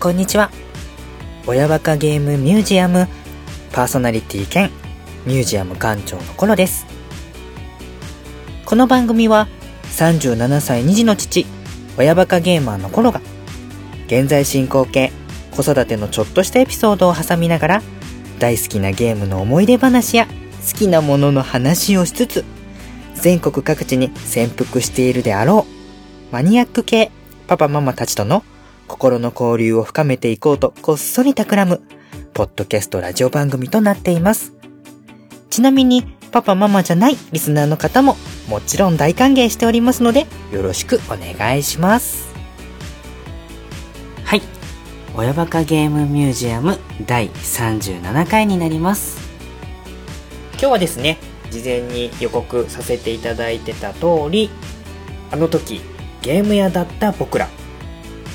こんにちは。親バカゲームミュージアムパーソナリティ兼ミュージアム館長のコロです。この番組は37歳2児の父親バカゲーマーのコロが現在進行形子育てのちょっとしたエピソードを挟みながら大好きなゲームの思い出話や好きなものの話をしつつ全国各地に潜伏しているであろうマニアック系パパママたちとの心の交流を深めていこうとこっそり企むポッドキャストラジオ番組となっています。ちなみにパパママじゃないリスナーの方ももちろん大歓迎しておりますのでよろしくお願いします。はい。親バカゲームミュージアム第37回になります。今日はですね事前に予告させていただいてた通りあの時ゲーム屋だった僕ら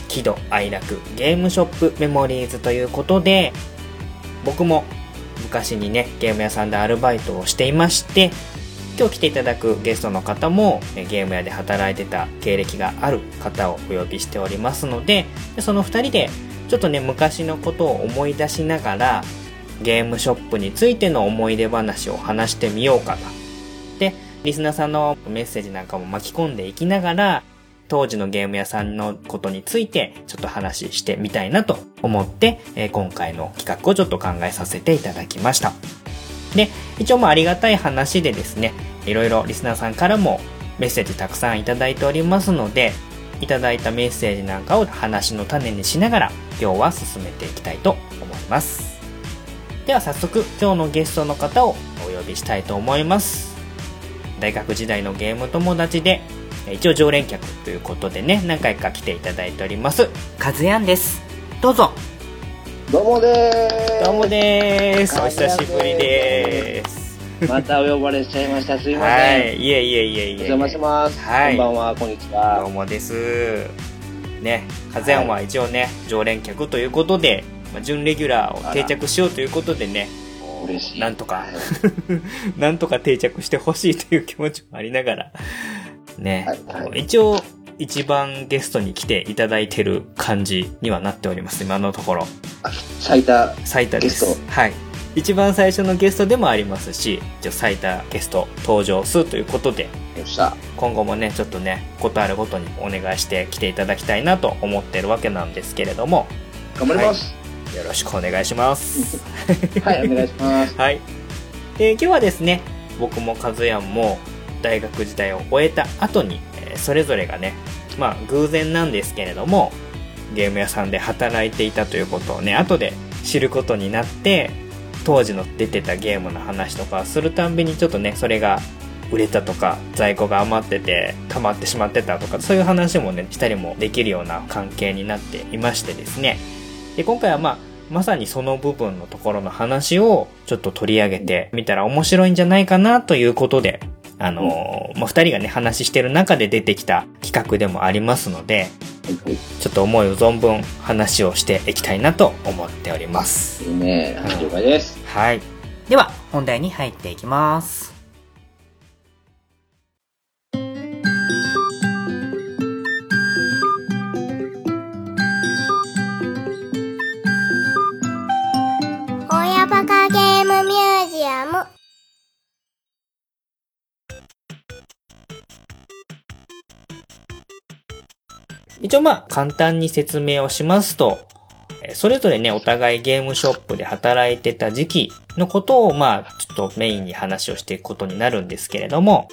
喜怒哀楽ゲームショップメモリーズということで僕も昔にねゲーム屋さんでアルバイトをしていまして今日来ていただくゲストの方もゲーム屋で働いてた経歴がある方をお呼びしておりますのでその2人でちょっとね昔のことを思い出しながらゲームショップについての思い出話を話してみようかな。でリスナーさんのメッセージなんかも巻き込んでいきながら当時のゲーム屋さんのことについてちょっと話してみたいなと思って、えー、今回の企画をちょっと考えさせていただきました。で、一応もありがたい話でですね、いろいろリスナーさんからもメッセージたくさんいただいておりますので、いただいたメッセージなんかを話の種にしながら今日は進めていきたいと思います。では早速今日のゲストの方をお呼びしたいと思います。大学時代のゲーム友達で一応常連客ということでね何回か来ていただいておりますカズヤンです。どうぞ。どうもです。どうもです。お久しぶりです。またお呼ばれしちゃいました。すいません。はい。いえいえいえいえお邪魔します。はい。こんばんは。こんにちは。どうもです。ね。カズヤンは一応ね、はい、常連客ということで、まあ、準レギュラーを定着しようということでね嬉しい。なんとか。なんとか定着してほしいという気持ちもありながらね、はいはい、一応、一番ゲストに来ていただいてる感じにはなっております、今のところ。最多最多です。はい。一番最初のゲストでもありますし、一応最多ゲスト登場数ということで、今後もね、ちょっとね、ことあるごとにお願いして来ていただきたいなと思ってるわけなんですけれども。頑張ります、はい、よろしくお願いします。はい、お願いします。はい。で、今日はですね、僕もカズヤンも大学時代を終えた後に、えそれぞれがね、まあ偶然なんですけれども、ゲーム屋さんで働いていたということをね、後で知ることになって、当時の出てたゲームの話とかするたんびにちょっとね、それが売れたとか、在庫が余ってて溜まってしまってたとか、そういう話もね、したりもできるような関係になっていましてですね。で、今回はまあ、まさにその部分のところの話をちょっと取り上げてみたら面白いんじゃないかなということで、あのー、まあ、二人がね、話してる中で出てきた企画でもありますので、ちょっと思いを存分話をしていきたいなと思っております。いいね。了解です。はい。では、本題に入っていきます。一応まあ簡単に説明をしますと、それぞれね、お互いゲームショップで働いてた時期のことをまあちょっとメインに話をしていくことになるんですけれども、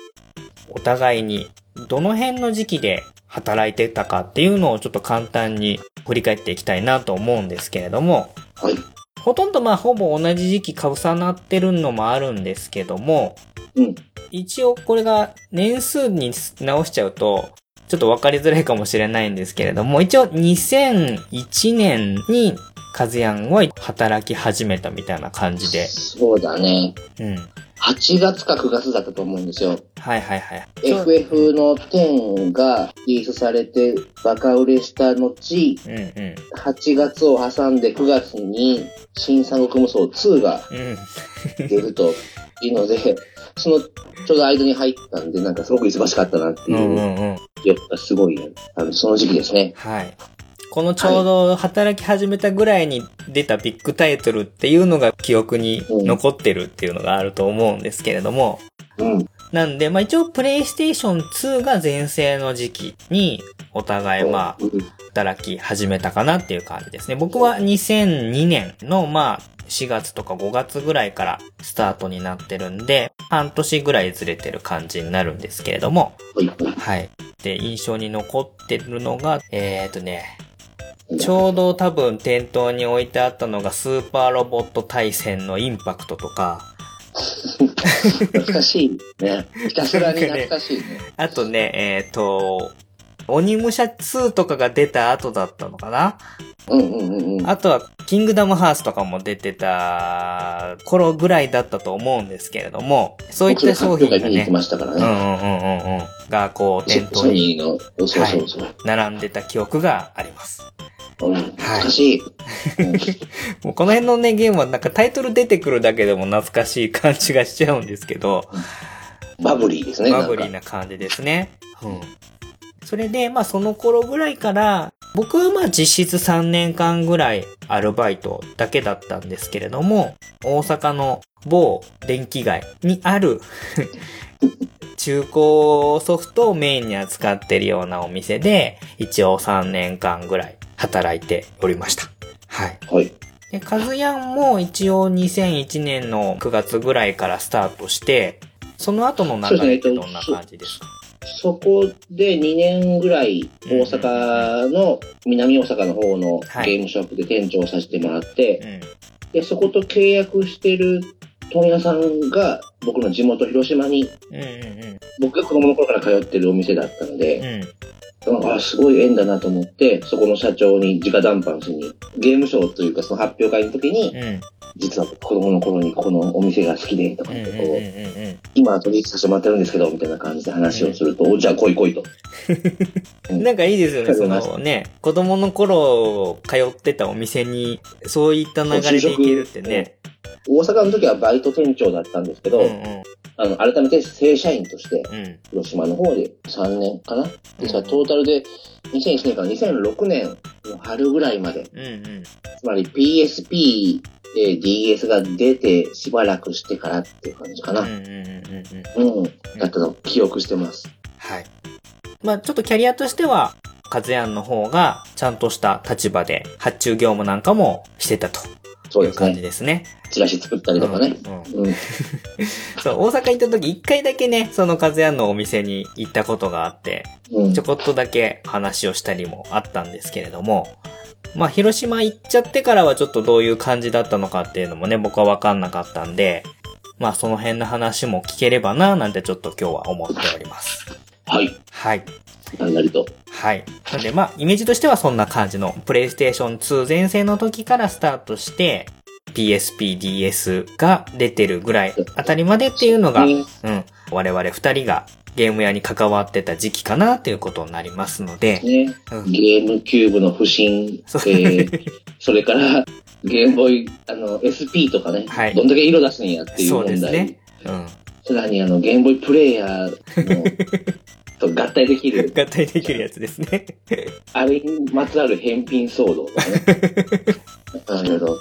お互いにどの辺の時期で働いてたかっていうのをちょっと簡単に振り返っていきたいなと思うんですけれども、はい。ほとんどまあほぼ同じ時期重なってるのもあるんですけども、うん。一応これが年数に直しちゃうと、ちょっとわかりづらいかもしれないんですけれども、一応2001年にカズヤンは働き始めたみたいな感じで。そうだね。うん。8月か9月だったと思うんですよ。はいはいはい。FF の10がリリースされてバカ売れした後、うんうん、8月を挟んで9月に新三国無双2が出るというので、そのちょうど間に入ったんで、なんかすごく忙しかったなっていう記憶がすごい、あのその時期ですね。はい。このちょうど働き始めたぐらいに出たビッグタイトルっていうのが記憶に残ってるっていうのがあると思うんですけれども、うん。なんで、まあ一応プレイステーション2が全盛の時期にお互いまあうん働き始めたかなっていう感じですね。僕は2002年のまあ4月とか5月ぐらいからスタートになってるんで、半年ぐらいずれてる感じになるんですけれども、はい。はい。で、印象に残ってるのが、えーとね、ちょうど多分店頭に置いてあったのがスーパーロボット対戦のインパクトとか、懐かしいね。ひたすらに懐かしいね。あとね、えーと、鬼武者2とかが出た後だったのかな？うんうんうんうん。あとは、キングダムハーツとかも出てた頃ぐらいだったと思うんですけれども、そういった商品がねましたからね。うんうんうんうんうん、がこう店頭ソにの、そうそうそう。並んでた記憶があります。うん、懐かしい。うんもうこの辺のね、ゲームはなんかタイトル出てくるだけでも懐かしい感じがしちゃうんですけど、バブリーですね。バブリーな感じですね。うん。それで、まあその頃ぐらいから、僕はまあ実質3年間ぐらいアルバイトだけだったんですけれども、大阪の某電気街にある 中古ソフトをメインに扱ってるようなお店で、一応3年間ぐらい働いておりました。はい。はい。で、カズヤンも一応2001年の9月ぐらいからスタートして、その後の流れってどんな感じですか？そこで2年ぐらい大阪の、南大阪の方のはいゲームショップで店長をさせてもらって、うん。で、そこと契約してる問屋さんが僕の地元広島に、僕が子供の頃から通ってるお店だったのうん。で、うん。あすごい縁だなと思って、そこの社長に直談判しに、ゲームショーというかその発表会の時に、うん。実は子供の頃にこのお店が好きで、とかうん。うん。ってこう、うん。うん。今取引させてもらってるんですけど、みたいな感じで話をすると、おじゃあ来い来いと。なんかいいですよね、そのね、子供の頃通ってたお店に、そういった流れで行けるってね。大阪の時はバイト店長だったんですけど、うんうん。あの、改めて正社員として、うん。広島の方で3年かなですから、トータルで2001年から2006年の春ぐらいまで、うんうん。つまり PSP で DS が出てしばらくしてからっていう感じかな。うんうんうんうんうん。うん。だったのを記憶してます。はい。まあちょっとキャリアとしては、カズヤンの方がちゃんとした立場で発注業務なんかもしてたとそういう感じね。ですね。チラシ作ったりとかね。うんうんうん。そう、大阪行った時一回だけね、そのカズヤンのお店に行ったことがあって、うんちょ。こっとだけ話をしたりもあったんですけれども、まあ、広島行っちゃってからはちょっとどういう感じだったのかっていうのもね、僕はわかんなかったんで、まあ、その辺の話も聞ければな、なんてちょっと今日は思っております。はい。はい。なりと。はい。なんで、まあ、イメージとしてはそんな感じの、プレイステーション2全盛の時からスタートして、PSP、DS が出てるぐらいあたりまでっていうのが、ねうん、我々二人がゲーム屋に関わってた時期かなっていうことになりますので、ね。うんゲームキューブの不振、そうえー それから、ゲームボーイ、あの、SP とかね、はいどんだけ色出すんやっていうそう問題。ですね。うん。さらに、あの、ゲームボーイプレイヤーの と合体できる、合体できるやつですね。あれにまつわる返品騒動とかね。いろいろ、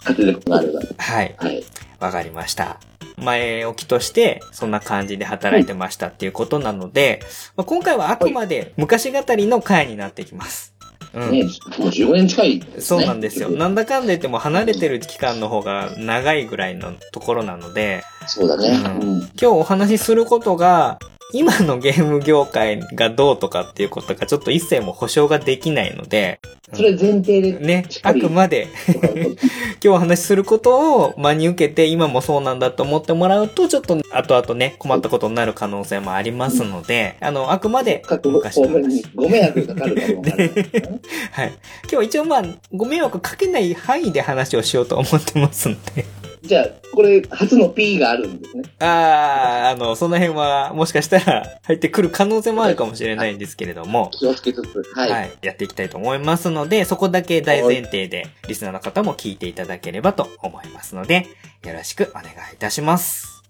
勝てることがあれば。はい。はい。わかりました。前置きとして、そんな感じで働いてましたっていうことなので、まあ、今回はあくまで昔語りの回になってきます。うん。ね、もう15年近いね。そうなんですよ。なんだかんだ言っても離れてる期間の方が長いぐらいのところなので、そうだね。ううん。今日お話しすることが、今のゲーム業界がどうとかっていうことがちょっと一切も保証ができないので、それ前提で、ねありくまで 今日お話しすることを真に受けて今もそうなんだと思ってもらうと、ちょっと後々ね、困ったことになる可能性もありますので、あの、あくまで各昔の話。ご迷惑がかかるかもね。はい。今日一応まあ、ご迷惑かけない範囲で話をしようと思ってますんで。じゃあ、これ、初の P があるんですね。あー、あの、その辺はもしかしたら入ってくる可能性もあるかもしれないんですけれども、気をつけつつ、はい。はい、やっていきたいと思いますので、そこだけ大前提で、リスナーの方も聞いていただければと思いますので、よろしくお願いいたします。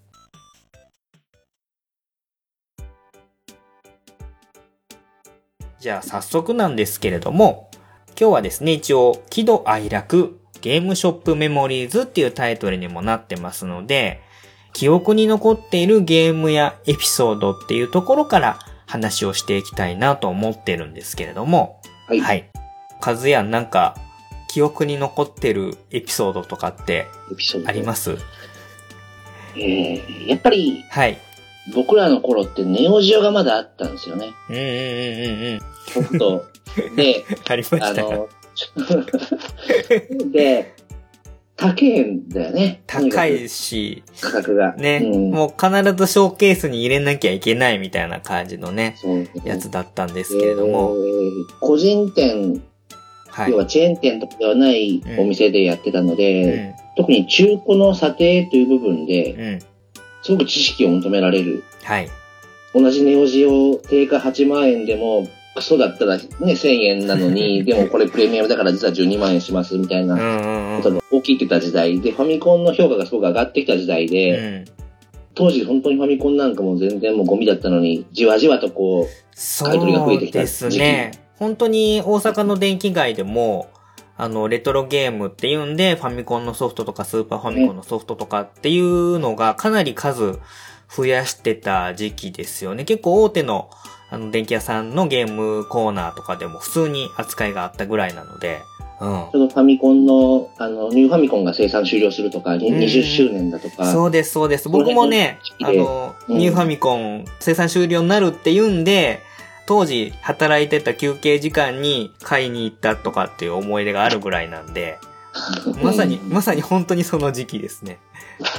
じゃあ早速なんですけれども、今日はですね、一応、喜怒哀楽ゲームショップメモリーズっていうタイトルにもなってますので、記憶に残っているゲームやエピソードっていうところから話をしていきたいなと思ってるんですけれども、はい。はい。カズヤンなんか、記憶に残ってるエピソードとかって。あります？えー、やっぱりはい。僕らの頃ってネオジオがまだあったんですよね。うんうんうんうんうん。ソフト。で、ありましたか？あの、で、高いんだよね。高いし、価格が。ね、うん、もう必ずショーケースに入れなきゃいけないみたいな感じのね、やつだったんですけれども、えー個人店、はい。要はチェーン店とかではないお店でやってたのうで、ん、特に中古の査定という部分で、うん。すごく知識を求められる。はい。同じネオジオ定価8万円でも、クソだったらね、1000円なのに、でもこれプレミアムだから実は12万円しますみたいうんな。ことが大きいってた時代で、ファミコンの評価がすごく上がってきた時代で、うん当時本当にファミコンなんかも全然もうゴミだったのに、じわじわとこう、そ買い取りが増えてきたうですね。本当に大阪の電気街でも、あの、レトロゲームっていうんで、ファミコンのソフトとかスーパーファミコンのソフトとかっていうのがかなり数増やしてた時期ですよね。結構大手のあの電気屋さんのゲームコーナーとかでも普通に扱いがあったぐらいなので、うん。ちょうどファミコンの、あの、ニューファミコンが生産終了するとか、にうん20周年だとか、そうです、そうです。僕もね、あその辺のの、うんニューファミコン生産終了になるって言うんで、当時働いてた休憩時間に買いに行ったとかっていう思い出があるぐらいなんで、まさに、まさに本当にその時期ですね。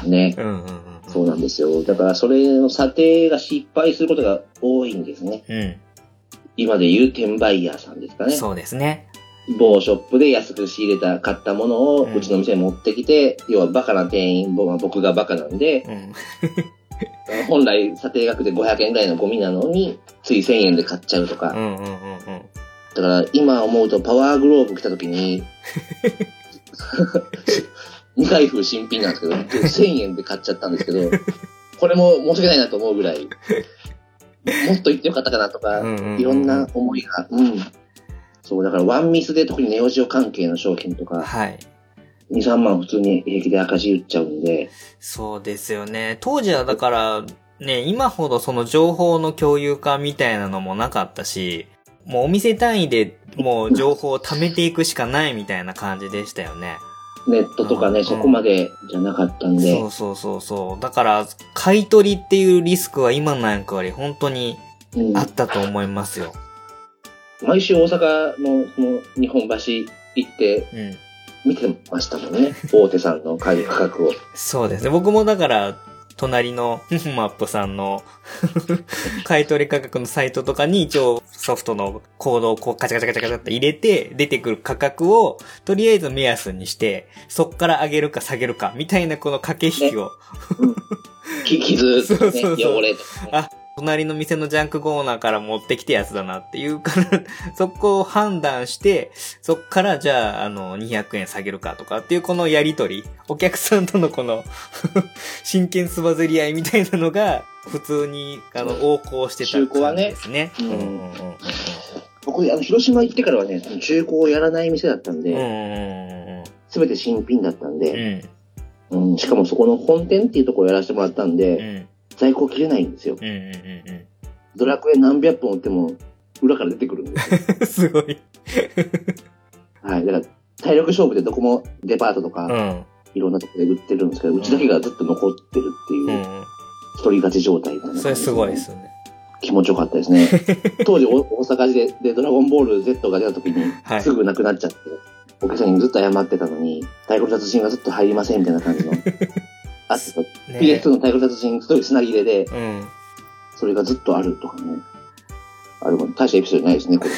ね。うんうんうん。そうなんですよ。だから、それの査定が失敗することが多いんですね。う今で言う転売ヤーさんですかん。ね。そうですね。某ショップで安く仕入れた、買ったものをうんうちの店に持ってきて、要はバカな店員、僕僕がバカなんで、うん。本来査定額で500円ぐらいのゴミなのに、つい1000円で買っちゃうとか。うんうんうんうん。だから今思うとパワーグローブ来た時に、二回風新品なんですけど、1000円で買っちゃったんですけど、これも申し訳ないなと思うぐらい、もっと言ってよかったかなとか、いろんな思いが、うん。そう、だからワンミスで特にネオジオ関係の商品とか、はい。2、3万普通に平気で赤字打っちゃうんで、そうですよね。当時はだから、ね、今ほどその情報の共有化みたいなのもなかったし、もうお店単位でもう情報を貯めていくしかないみたいな感じでしたよね。ネットとかね、うんそこまでじゃなかったんでそ、うそうそうそう。だから、買い取りっていうリスクは今なんかより本当にうんあったと思いますよ。毎週大阪のその日本橋行ってうん。見てましたもんね。大手さんの買い価格を。そうですね。僕もだから、隣のマップさんの 買い取り価格のサイトとかに一応ソフトのコードをこうカチャカチャカチャカチャって入れて出てくる価格をとりあえず目安にしてそっから上げるか下げるかみたいなこの駆け引きを、き 傷とかね、そうそうそう。汚れとかね。あ、隣の店のジャンクコーナーから持ってきたやつだなっていうから、そこを判断して、そっからじゃあ、あの、200円下げるかとかっていうこのやりとり、お客さんとのこの、真剣すばずり合いみたいなのが、普通に、あの、横行してた中古はね感じですね。うんうんうんうん僕、あの、広島行ってからはね、中古をやらない店だったんで、うんすべて新品だったんうんで、うん、しかもそこの本店っていうところをやらせてもらったんうん。うで、ん。在庫切れないんですよ。うんうんうんドラクエ何百本売っても、裏から出てくるんですよ。うん。すごい。はい。だから、体力勝負でどこもデパートとか、うん。いろんなところで売ってるんですけど、うちだけがずっと残ってるっていうう、ん。一人勝ち状態みたいな感じそれすごいですよね。気持ちよかったですね。当時お大阪ででドラゴンボール Z が出た時にはいすぐなくなっちゃって、お客さんにずっと謝ってたのに、太鼓の達人がずっと入りませんみたいな感じの。あってた。ね PS2 の太鼓の達人、すごい品切れで、うん。それがずっとあるとかね。あれも大したエピソードないですね、これ。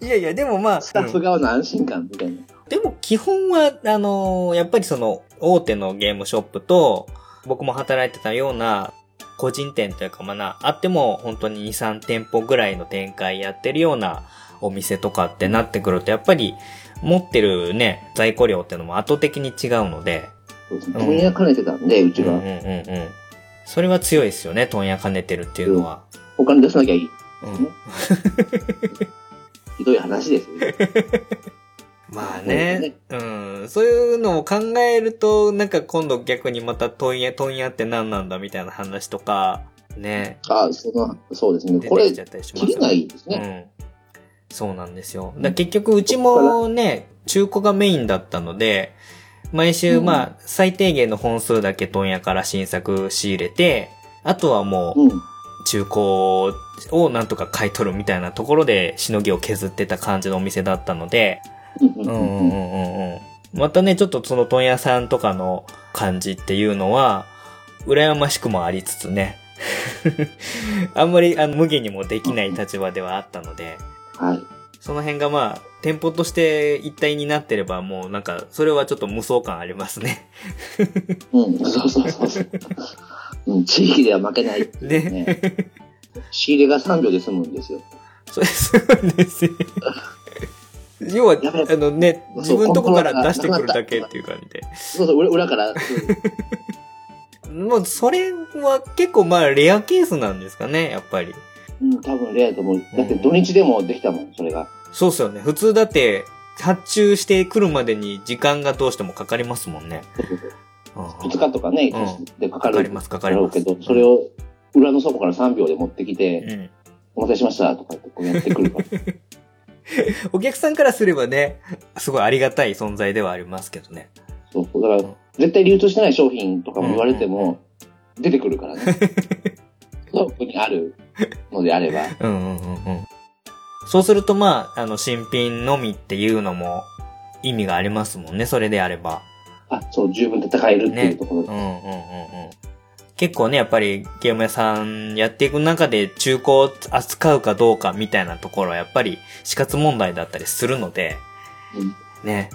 いやいや、でもまあ、スタッフ側の安心感みたいな。でも基本は、あのーやっぱりその、大手のゲームショップと、僕も働いてたような、個人店というか、まあな、あっても本当に2、3店舗ぐらいの展開やってるようなお店とかってなってくると、やっぱり持ってるね、在庫量っていうのも圧倒的に違うので、そうですね問屋兼ねてたんで、うちは。うんうんうんうん。それは強いですよね、問屋兼ねてるっていうのは。お金出さなきゃいい。うん。ひどい話ですよね。まあね、うん。そういうのを考えると、なんか今度逆にまた問屋、問屋って何なんだみたいな話とか、ね。あその、そうですね。これ切れないですね。うん。そうなんですよ。だ結局うちもね、中古がメインだったので、毎週うんまあ、最低限の本数だけ問屋から新作仕入れて、あとはもう、うん。中古をなんとか買い取るみたいなところでしのぎを削ってた感じのお店だったので、うん。ううんん。うんうんうんうん。またね、ちょっとその問屋さんとかの感じっていうのは、羨ましくもありつつね。あんまりあの無限にもできない立場ではあったので、はい。その辺がまあ、店舗として一体になってればもうなんか、それはちょっと無双感ありますね。うん。そうそうそうそう。うん、地域では負けないね。ね。仕入れが3秒で済むんですよ。それすごいですね。要は、あのね、自分のとこから出してくるだけっていう感じで。そうそう、裏裏から。もう、それは結構まあ、レアケースなんですかね、やっぱり。うん、多分レアだと思う。だって土日でもできたもん、それが。そうっすよね。普通だって、発注してくるまでに時間がどうしてもかかりますもんね。そうそうそううん2日とかね、うんでかかるかかります、かかります。けど、それを裏の倉庫から3秒で持ってきて、うん。お待たせしましたとかってこうやってくるから。お客さんからすればね、すごいありがたい存在ではありますけどね。そうそう。だから、絶対流通してない商品とかも言われても、出てくるからね。倉庫にあるのであれば。うんうんうんうん。そうするとまあ、あの、新品のみっていうのも意味がありますもんね、それであれば。あ、そう、十分戦えるっていうところで。うんうんうんうん。結構ね、やっぱりゲーム屋さんやっていく中で中古を扱うかどうかみたいなところはやっぱり死活問題だったりするので、ね、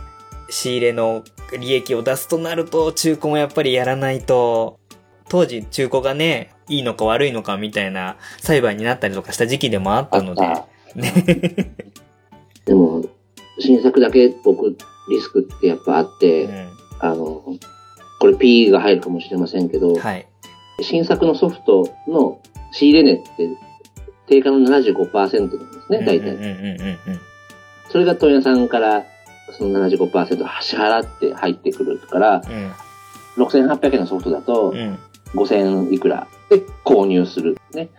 仕入れの利益を出すとなると中古もやっぱりやらないと、当時中古がね、いいのか悪いのかみたいな裁判になったりとかした時期でもあったので、ね。でも、新作だけ僕、リスクってやっぱあって、うあの、これ P が入るかもしれませんけど、ん。はい。新作のソフトの仕入れ値って定価の75%なんですね、大体。うんうんうんうんそれが問屋さんからその75%支払って入ってくるから、うん。6800円のソフトだとうん。うん。5000いくらで購入する。ね。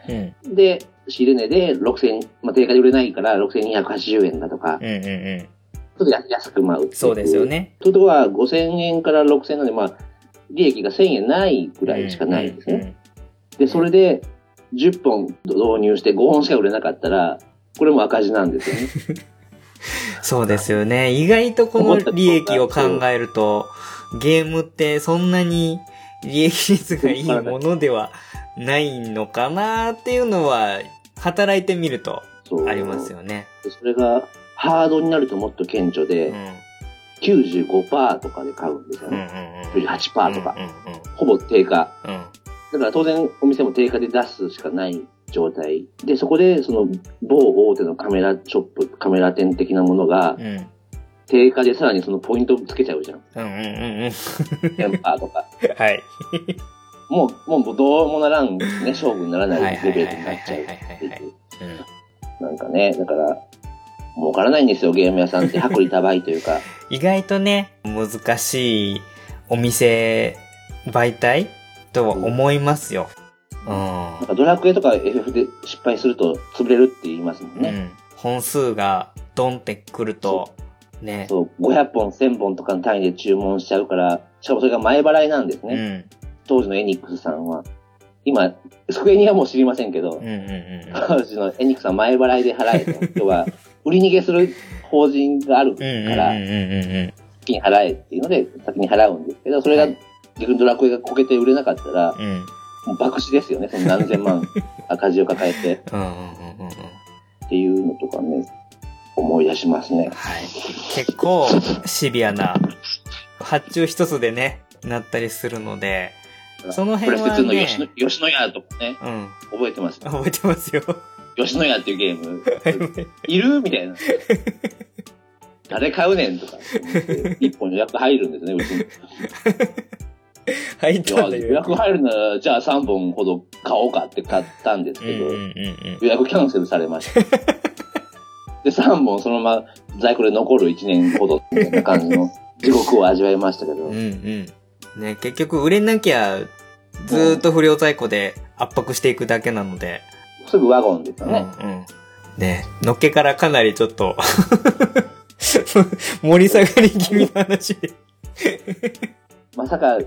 うん。で、仕入れ値で6000、まあ、定価で売れないから6280円だとか、うんうんうん。ちょっと安安くまあ売ってそうですよ。ね。ということは5000円から6000円なんで、まあ、利益が1000円ないぐらいしかないんですね。うんうんで、それで10本導入して5本しか売れなかったら、これも赤字なんですよね。そうですよね。意外とこの利益を考えると、ゲームってそんなに利益率がいいものではないのかなっていうのは、働いてみるとありますよね。でそれが、ハードになるともっと顕著で、うん。95%とかで買うんですようんうんね。うん。98%とか。うんうんほぼ定価。うん。うんだから当然お店も定価で出すしかない状態。で、そこでその某大手のカメラショップ、カメラ店的なものがうん。うん定価でさらにそのポイントつけちゃうじゃん。うんうんうん。テンパーとか。はい。もう、もうどうもならん、ね、勝負にならないレベルになっちゃうってはいう。うんなんかね、だから、儲からないんですよ、ゲーム屋さんって。薄利多売というか。意外とね、難しいお店、媒体とは思いますよ。うんなんかドラクエとか FF で失敗すると潰れるって言いますもんね。うん。本数がドンってくると、ね。そう、500本、1000本とかの単位で注文しちゃうから、しかもそれが前払いなんですね。うん。当時のエニックスさんは。今、スクエニはもう知りませんけど、うんうんうん当時のエニックスさん前払いで払えと。要は、売り逃げする法人があるから、うんうん先に払えっていうので、先に払うんですけど、それがはい逆にドラクエがこけて売れなかったら、うん。うん。もう爆死ですよね。その何千万 赤字を抱えて。っていうのとかね、思い出しますね。はい。結構シビアな発注一つでね、なったりするので、そのプレ辺はステ2の吉野ね、吉野家とかね、うん。覚えてます？覚えてますよ。吉野家っていうゲーム、いる？みたいな。誰買うねんとか。一本予約入るんですね、うちに。入ったんだよ。予約入るなら、じゃあ3本ほど買おうかって買ったんですけど、うんうんうんうん。予約キャンセルされました。で、3本そのまま在庫で残る1年ほどみたいな感じの地獄を味わいましたけどうんう。ん。ね、結局売れなきゃ、ずーっと不良在庫で圧迫していくだけなので。すぐワゴンですようんね。うん。ね、のっけからかなりちょっと、盛り下がり気味の話で。まさか、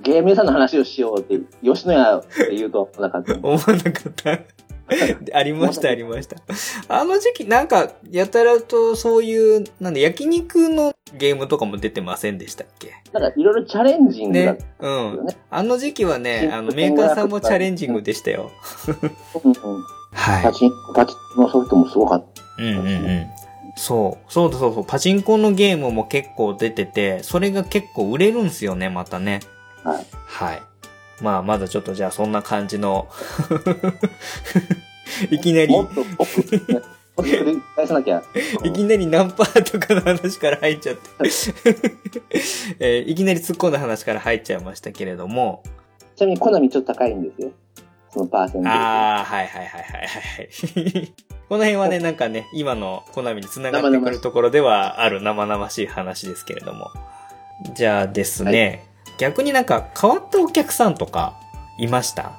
ゲーム屋さんの話をしようって、吉野家って言うとなかった。思わなかった。ありました、ありました。あの時期、なんか、やたらとそういう、なんで、焼肉のゲームとかも出てませんでしたっけ？なんかいろいろチャレンジングねた。うん。ね。あの時期はね、あの、メーカーさんもチャレンジングでしたよ。うんうんはパチン、パチンのソフトもすごかった。い。うんうんうん。そう。そうだそうそう。パチンコのゲームも結構出てて、それが結構売れるんすよね、またね。はい。はい。まあ、まだちょっとじゃあそんな感じの、いきなり、もっと奥、ね、もっと繰り返さなきゃ。いきなりナンパとかの話から入っちゃって、えーいきなり突っ込んだ話から入っちゃいましたけれども、ちなみにコナミちょっと高いんですよ。そのパーセント。ああ、はいはいはいはいはい。この辺はね、なんかね、今のコナミに繋がってくるところではある生々しい話ですけれども。じゃあですね、逆になんか変わったお客さんとかいました？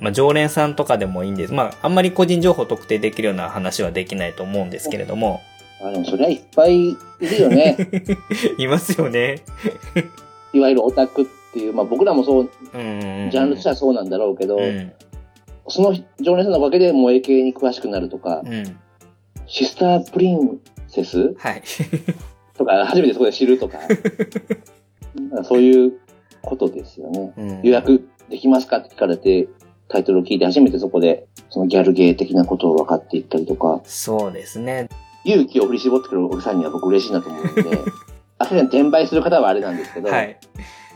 まあ、常連さんとかでもいいんです。まあ、あんまり個人情報特定できるような話はできないと思うんですけれども、あでもそりゃいっぱいいるよね。いますよね。いわゆるオタクっていう、まあ僕らもそう、うんうんうん。ジャンルとしてはそうなんだろうけど、うん。その常連さんのおかげで萌え系に詳しくなるとか、うん。シスタープリンセス？はい。とか、初めてそこで知るとか そういうことですよね。うん予約できますか？って聞かれて、タイトルを聞いて初めてそこで、そのギャルゲー的なことを分かっていったりとか、そうですね。勇気を振り絞ってくるお客さんには僕嬉しいなと思うんで、明らかに転売する方はあれなんですけど、はい。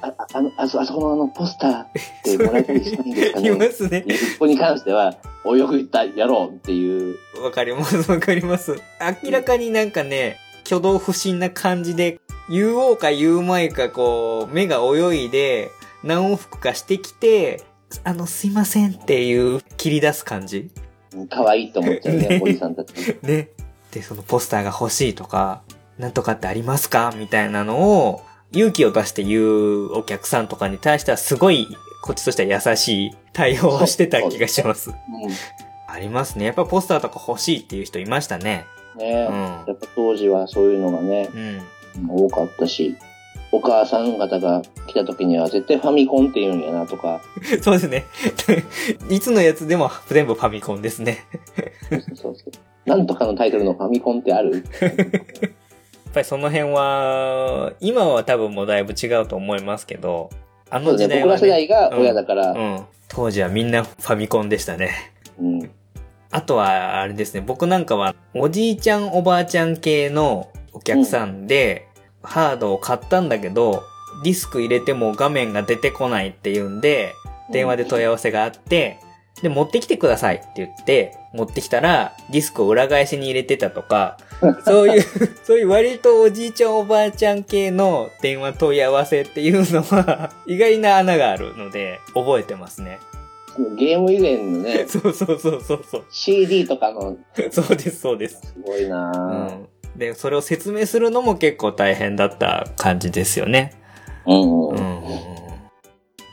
あああのあそあそこのあのポスターってもらえたりしないんですかね？いますね。そこに関しては、およく言った、やろうっていう、わかります、わかります。明らかになんかね、挙動不審な感じで、言おうか言うまいか、こう、目が泳いで、何往復かしてきて、あの、すいませんっていう切り出す感じ？可愛いと思っちゃうね、おじさんたち。ね。で、そのポスターが欲しいとか、なんとかってありますか？みたいなのを、勇気を出して言うお客さんとかに対してはすごい、こっちとしては優しい対応をしてた気がします。うありますね。やっぱポスターとか欲しいっていう人いましたね。ん。ね、うんやっぱ当時はそういうのがね、うん。多かったし、お母さん方が来た時には絶対ファミコンって言うんやなとか、そうですね。いつのやつでも全部ファミコンですね。そうそうそう。なんとかのタイトルのファミコンってある？やっぱりその辺は、今は多分もうだいぶ違うと思いますけど、あ。の時代は、僕ら世代ね、が親だから、うん。当時はみんなファミコンでしたね。うん。あとは、あれですね、僕なんかは、おじいちゃんおばあちゃん系のお客さんで、ハードを買ったんだけど、ディスク入れても画面が出てこないっていうんで、電話で問い合わせがあって、で、持ってきてくださいって言って、持ってきたら、ディスクを裏返しに入れてたとか、そういう、そういう割とおじいちゃんおばあちゃん系の電話問い合わせっていうのは、意外な穴があるので、覚えてますね。ゲーム以前のね、そうそうそうそうそう。CD とかの、そうです、そうです。すごいなぁうん。で、それを説明するのも結構大変だった感じですよね。うん。うんうんうん。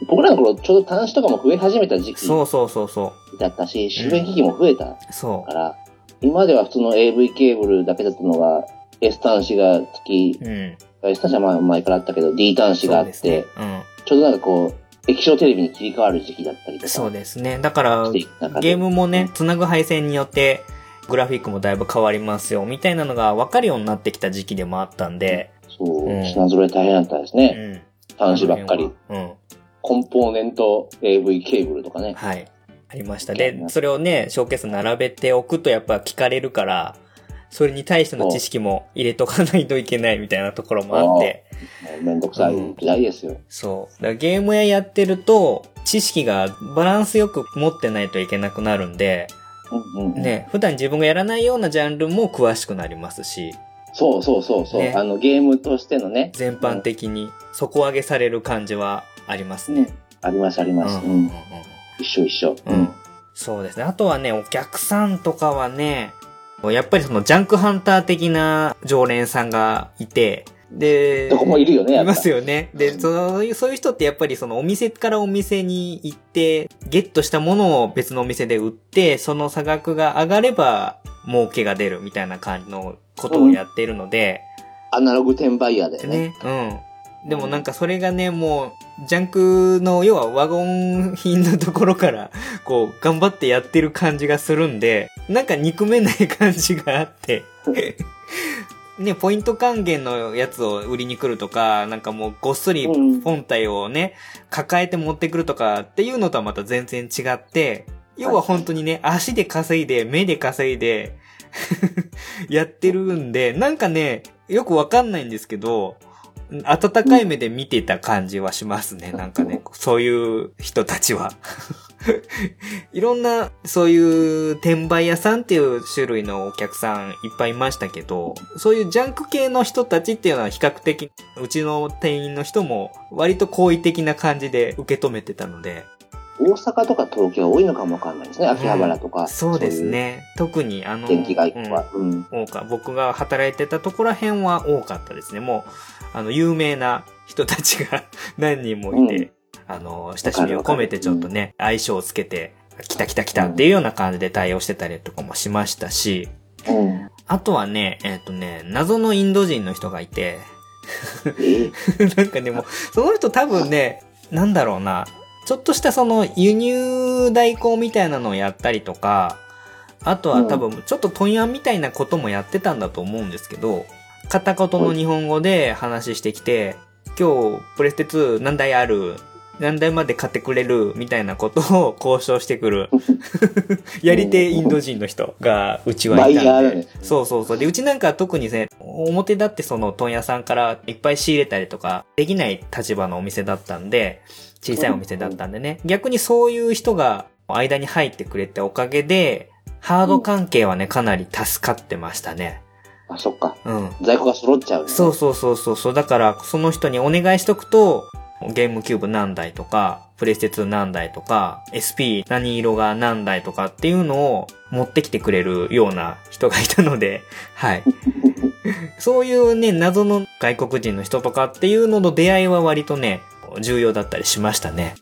僕らの頃、ちょうど端子とかも増え始めた時期そうそうそうそだったし、周辺機器も増えたから、今までは普通の AV ケーブルだけだったのが、S 端子が付き、う。うん。S 端子はまあ前からあったけど、D 端子があって、そうですね。ちょうどなんかこう、液晶テレビに切り替わる時期だったりうん。とか、そうですね。だからゲームもね、つなぐ配線によって、グラフィックもだいぶ変わりますよ、みたいなのが分かるようになってきた時期でもあったんで、そう、うん品揃え大変だったですうね。ん。端子ばっかり。うん。コンポーネント AV ケーブルとかね。はい。ありました。で、それをね、ショーケース並べておくとやっぱ聞かれるから、それに対しての知識も入れとかないといけないみたいなところもあって、めんどくさい時代ですよ。そう。だからゲーム屋やってると、知識がバランスよく持ってないといけなくなるんで、うんうん、ね、普段自分がやらないようなジャンルも詳しくなりますし、そうそうそうそう、ねあの、ゲームとしてのね。全般的に底上げされる感じはありますね。うん。ありますあります。うん。一緒一緒。うんうんうんそうですね。あとはね、お客さんとかはね、やっぱりそのジャンクハンター的な常連さんがいて、で、どこもいるよね、いますよね。で、そういう、そういう人ってやっぱりそのお店からお店に行って、ゲットしたものを別のお店で売って、その差額が上がれば儲けが出るみたいな感じのことをやっているので、アナログ転売ヤーだよね。ね。うん。でもなんかそれがね、もう、ジャンクの、要はワゴン品のところから、こう、頑張ってやってる感じがするんで、なんか憎めない感じがあって。ね、ポイント還元のやつを売りに来るとか、なんかもうごっそりうん。本体をね、抱えて持ってくるとかっていうのとはまた全然違って、要は本当にね、足で稼いで、目で稼いで、やってるんで、なんかね、よくわかんないんですけど、温かい目で見てた感じはしますね、なんかね、そういう人たちは。いろんな、そういう転売屋さんっていう種類のお客さんいっぱいいましたけど、そういうジャンク系の人たちっていうのは比較的、うちの店員の人も割と好意的な感じで受け止めてたので、大阪とか東京多いのかもわかんないですね。秋葉原とか。そうですね。特にあの。電気街うんは。うん。多か、僕が働いてたところら辺は多かったですね。もう、あの、有名な人たちが 何人もいて、あの、親しみを込めてちょっとね、相性をつけて、来た来た来たっていうような感じで対応してたりとかもしましたし、うん。あとはね、えっ、とね、謎のインド人の人がいて、え？なんかでも、その人多分ね、なんだろうな、ちょっとしたその輸入代行みたいなのをやったりとか、あとは多分ちょっと問屋みたいなこともやってたんだと思うんですけど、片言の日本語で話してきて、今日プレステ2何台ある？何台まで買ってくれる？みたいなことを交渉してくる、やり手インド人の人がうちはいたんで。そうそうそう。で、うちなんかは特にね、表だってその問屋さんからいっぱい仕入れたりとかできない立場のお店だったんで、小さいお店だったんでね、逆にそういう人が間に入ってくれたおかげで、ハード関係はね、かなり助かってましたね。あ、そっか。うん。在庫が揃っちゃう、ね。そうそうそうそうそう。だから、その人にお願いしとくと、ゲームキューブ何台とか、プレイステ2何台とか、SP 何色が何台とかっていうのを持ってきてくれるような人がいたので、はい。そういうね、謎の外国人の人とかっていうのの出会いは割とね、重要だったりしましたね。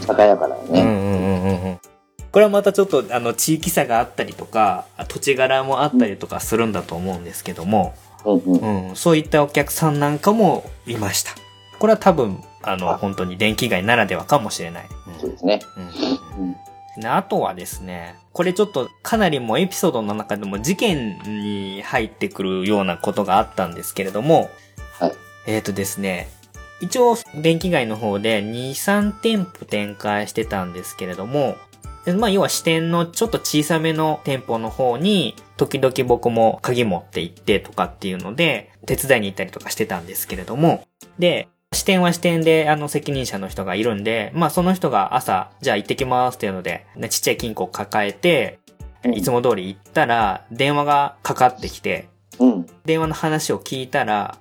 酒屋からね。うんうんうんうんうん。これはまたちょっとあの地域差があったりとか、土地柄もあったりとかするんだと思うんですけども、うんうん。うん、そういったお客さんなんかもいました。これは多分、あの、あ本当に電気街ならではかもしれない。そうですね。うんあとはですね、これちょっとかなりもうエピソードの中でも事件に入ってくるようなことがあったんですけれども、はい。えっ、とですね、一応電気街の方で2、3店舗展開してたんですけれども、でまあ要は支店のちょっと小さめの店舗の方に、時々僕も鍵持って行ってとかっていうので、手伝いに行ったりとかしてたんですけれども、で、支店は支店で、あの、責任者の人がいるんで、まあ、その人が朝、じゃあ行ってきますっていうので、ねちっちゃい金庫を抱えて、うん。いつも通り行ったら、電話がかかってきて、うん。電話の話を聞いたら、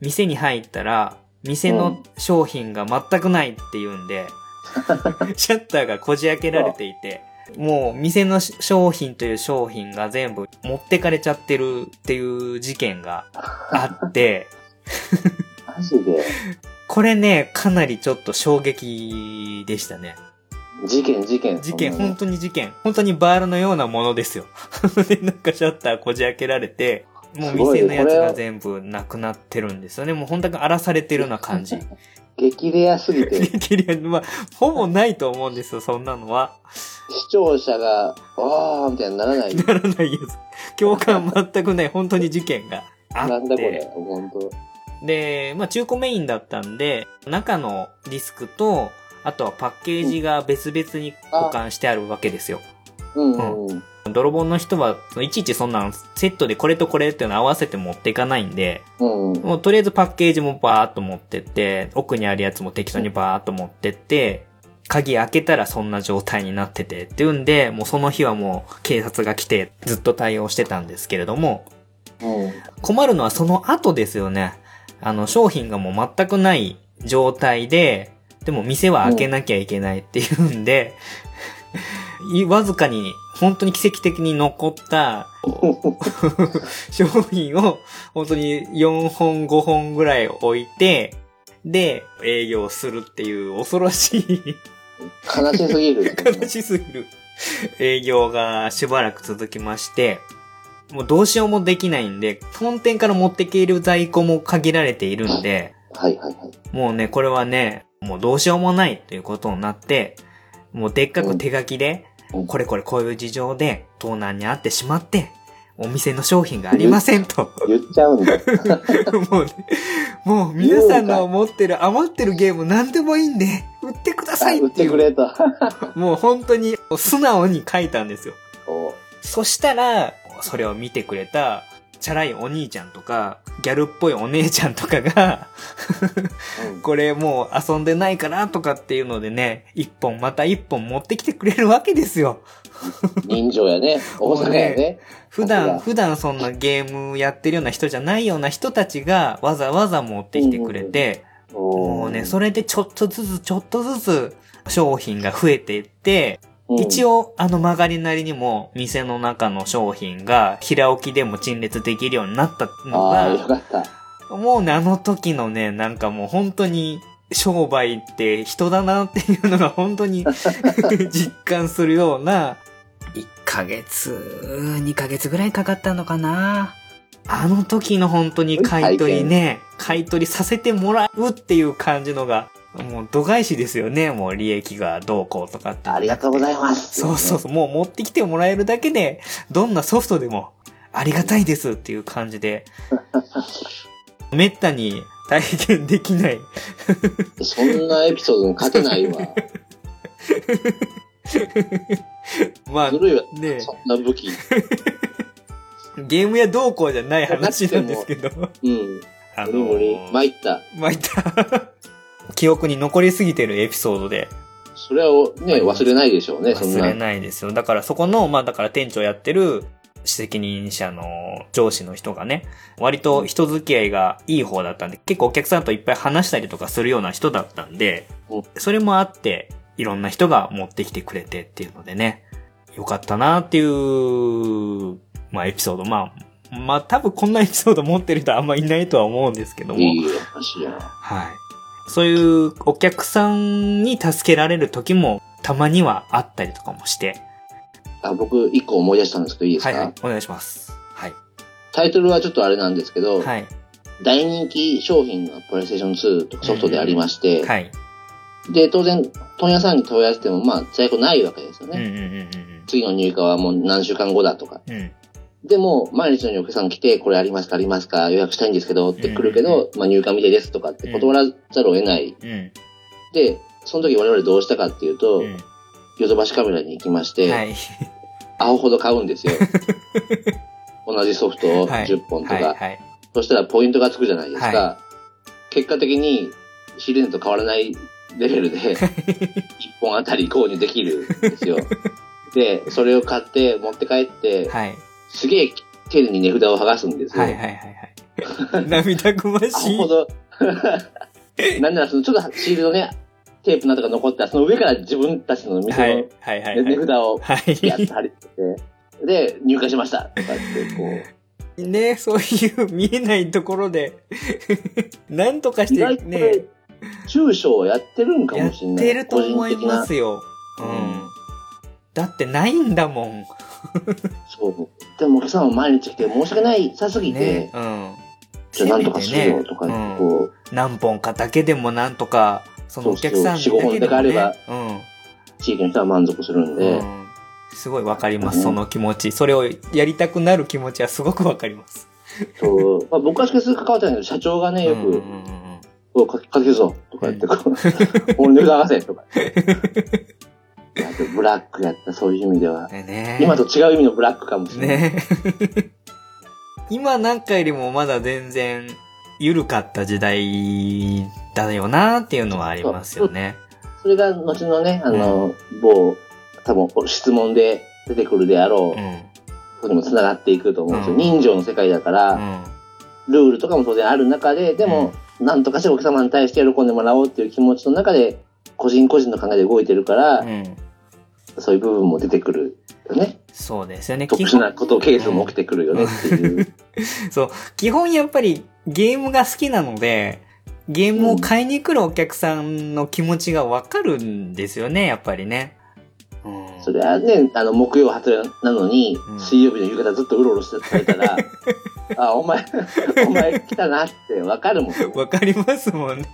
店に入ったら、店の商品が全くないっていうんで、シャッターがこじ開けられていて、もう店の商品という商品が全部持ってかれちゃってるっていう事件があって、マジで？これね、かなりちょっと衝撃でしたね。事件、事件。事件、本当に事件。本当にバールのようなものですよ。で、なんかシャッターこじ開けられて、もう店のやつが全部なくなってるんですよね。もう本当に荒らされてるような感じ。激レアすぎて、キリアンまあ、ほぼないと思うんですよ、そんなのは。視聴者が、わーみたいにならない。ならないやつ。共感全くない、本当に事件があって。なんだこれ、本当で、まあ中古メインだったんで、中のディスクと、あとはパッケージが別々に保管してあるわけですよ。うんうんうん。泥棒の人はいちいちそんなんセットでこれとこれっていうの合わせて持っていかないんで、うんうん。もうとりあえずパッケージもバーっと持ってって、奥にあるやつも適当にバーっと持ってって、鍵開けたらそんな状態になっててっていうんで、もうその日はもう警察が来てずっと対応してたんですけれども、うん。困るのはその後ですよね。あの、商品がもう全くない状態で、でも店は開けなきゃいけないっていうんで、いわずかに、本当に奇跡的に残った、商品を、本当に4本5本ぐらい置いて、で、営業するっていう恐ろしい、悲しすぎる。悲しすぎる営業がしばらく続きまして、もうどうしようもできないんで、本店から持ってける在庫も限られているんで、はいはいはい。もうね、これはね、もうどうしようもないということになって、もうでっかく手書きで、うんこれこれこういう事情で盗難にあってしまって、お店の商品がありませんと。言っちゃうんだ。もうね、もう皆さんの持ってる余ってるゲーム何でもいいんで、売ってください売ってくれと。もう本当に素直に書いたんですよ。おそしたら、それを見てくれた、チャラいお兄ちゃんとか、ギャルっぽいお姉ちゃんとかが、うんこれもう遊んでないからとかっていうのでね、一本また一本持ってきてくれるわけですよ。人情やね。大阪やね。普さすが段、普段そんなゲームやってるような人じゃないような人たちがわざわざ持ってきてくれて、もうね、それ、れでちょっとずつちょっとずつ商品が増えていって、一応、応あの曲がりなりにも店の中の商品が平置きでも陳列できるようになったのああ、よが、かった。もうね、あの時のね、なんかもう本当に商売って人だなっていうのが本当に 実感するような、1ヶ月、2ヶ月ぐらいかかったのかな。あの時の本当に買い取りね、買い取りさせてもらうっていう感じのが、もう度外視ですよね。もう利益がどうこうとかって。ありがとうございます。そうそうそう。もう持ってきてもらえるだけで、どんなソフトでもありがたいですっていう感じで、めったに体験できない。そんなエピソードに勝てないわ。まあず、るいわ。ねそんな武器。ゲームやどうこうじゃない話なんですけど。うん。あ無理無理。参った。参った。記憶に残りすぎてるエピソードでそれをね、忘れないでしょうね、忘れな。ないですよ。だからそこの、まあだから店長やってる責任者の上司の人がね、割と人付き合いがいい方だったんで、結構お客さんといっぱい話したりとかするような人だったんでうん、それもあって、いろんな人が持ってきてくれてっていうのでね、よかったなっていう、まあエピソード。まあ、まあ多分こんなエピソード持ってる人はあんまいないとは思うんですけども。いい話や。はい。そういうお客さんに助けられる時もたまにはあったりとかもして。あ、僕、一個思い出したんですけど、いいですか、はいはい。お願いします。はい。タイトルはちょっとあれなんですけど、はい。大人気商品がプレイステーション2とかソフトでありまして、はい。で、当然、問屋さんに問い合わせても、まあ、在庫ないわけですよね。うんうんうん次の入荷はもう何週間後だとか。うん。うん。でも、毎日のようにお客さん来て、これありますかありますか予約したいんですけどって来るけど、まあ入荷未定ですとかって断らざるを得ない。うん。で、その時我々どうしたかっていうと、うん。ヨドバシカメラに行きまして、はい。アホほど買うんですよ。同じソフトをはい。10本とか。はい。はい。そしたらポイントがつくじゃないですか。は結果的に、仕入れ値と変わらないレベルで、1本あたり購入できるんですよ。で、それを買って持って帰って、はい。すげえ丁寧に値札を剥がすんですよ。はい。はい。はい。はい。涙ぐまアしい。ホほど、なんならそのちょっとシールドね、テープなんとか残ったら、その上から自分たちの店の。値札をはい。やって貼り付けて、で、入荷しましたとかって、こう、ね、そういう見えないところで、なんとかしてね中小をやってるんかやっもしれない。てると思いますよ。よ。ううんん。だってないんだもん。そう。でもお客さんも毎日来て申し訳ないさすぎて、ね。うん。じゃあなんとかしようとか、ねこう、何本かだけでもなんとか、そのお客さんだけそうそう4-5本でもねだけあれ。うん。地域の人は満足するんで、うんすごいわかります、うんその気持ち。それをやりたくなる気持ちはすごくわかります。そう、まあ、僕は直接関わってないけど、社長がね、よく、うんうんうんこう、かかけるぞとか言って、こう、俺値段上がせとか。あとブラックやった、そういう意味では。うん。ね今と違う意味のブラックかもしれない。ね 今なんかよりもまだ全然緩かった時代だよなっていうのはありますよね。それが後のね、あの、某、多分質問で出てくるであろう、うん。ここにも繋がっていくと思うんですよ。うん人情の世界だから、うん。ルールとかも当然ある中で、でも、なんとかしてお客様に対して喜んでもらおうっていう気持ちの中で、個人個人の考えで動いてるから、うん。そういう部分も出てくるよね。そうですよね。特殊なこと、ケースも起きてくるよねっていう。そう。基本やっぱりゲームが好きなので、ゲームを買いに来るお客さんの気持ちがわかるんですよね、やっぱりね。うん。それはね、あの、木曜発売なのに、うん水曜日の夕方ずっとうろうろしてされたら、あ、お前、お前来たなってわかるもん。わかりますもんね。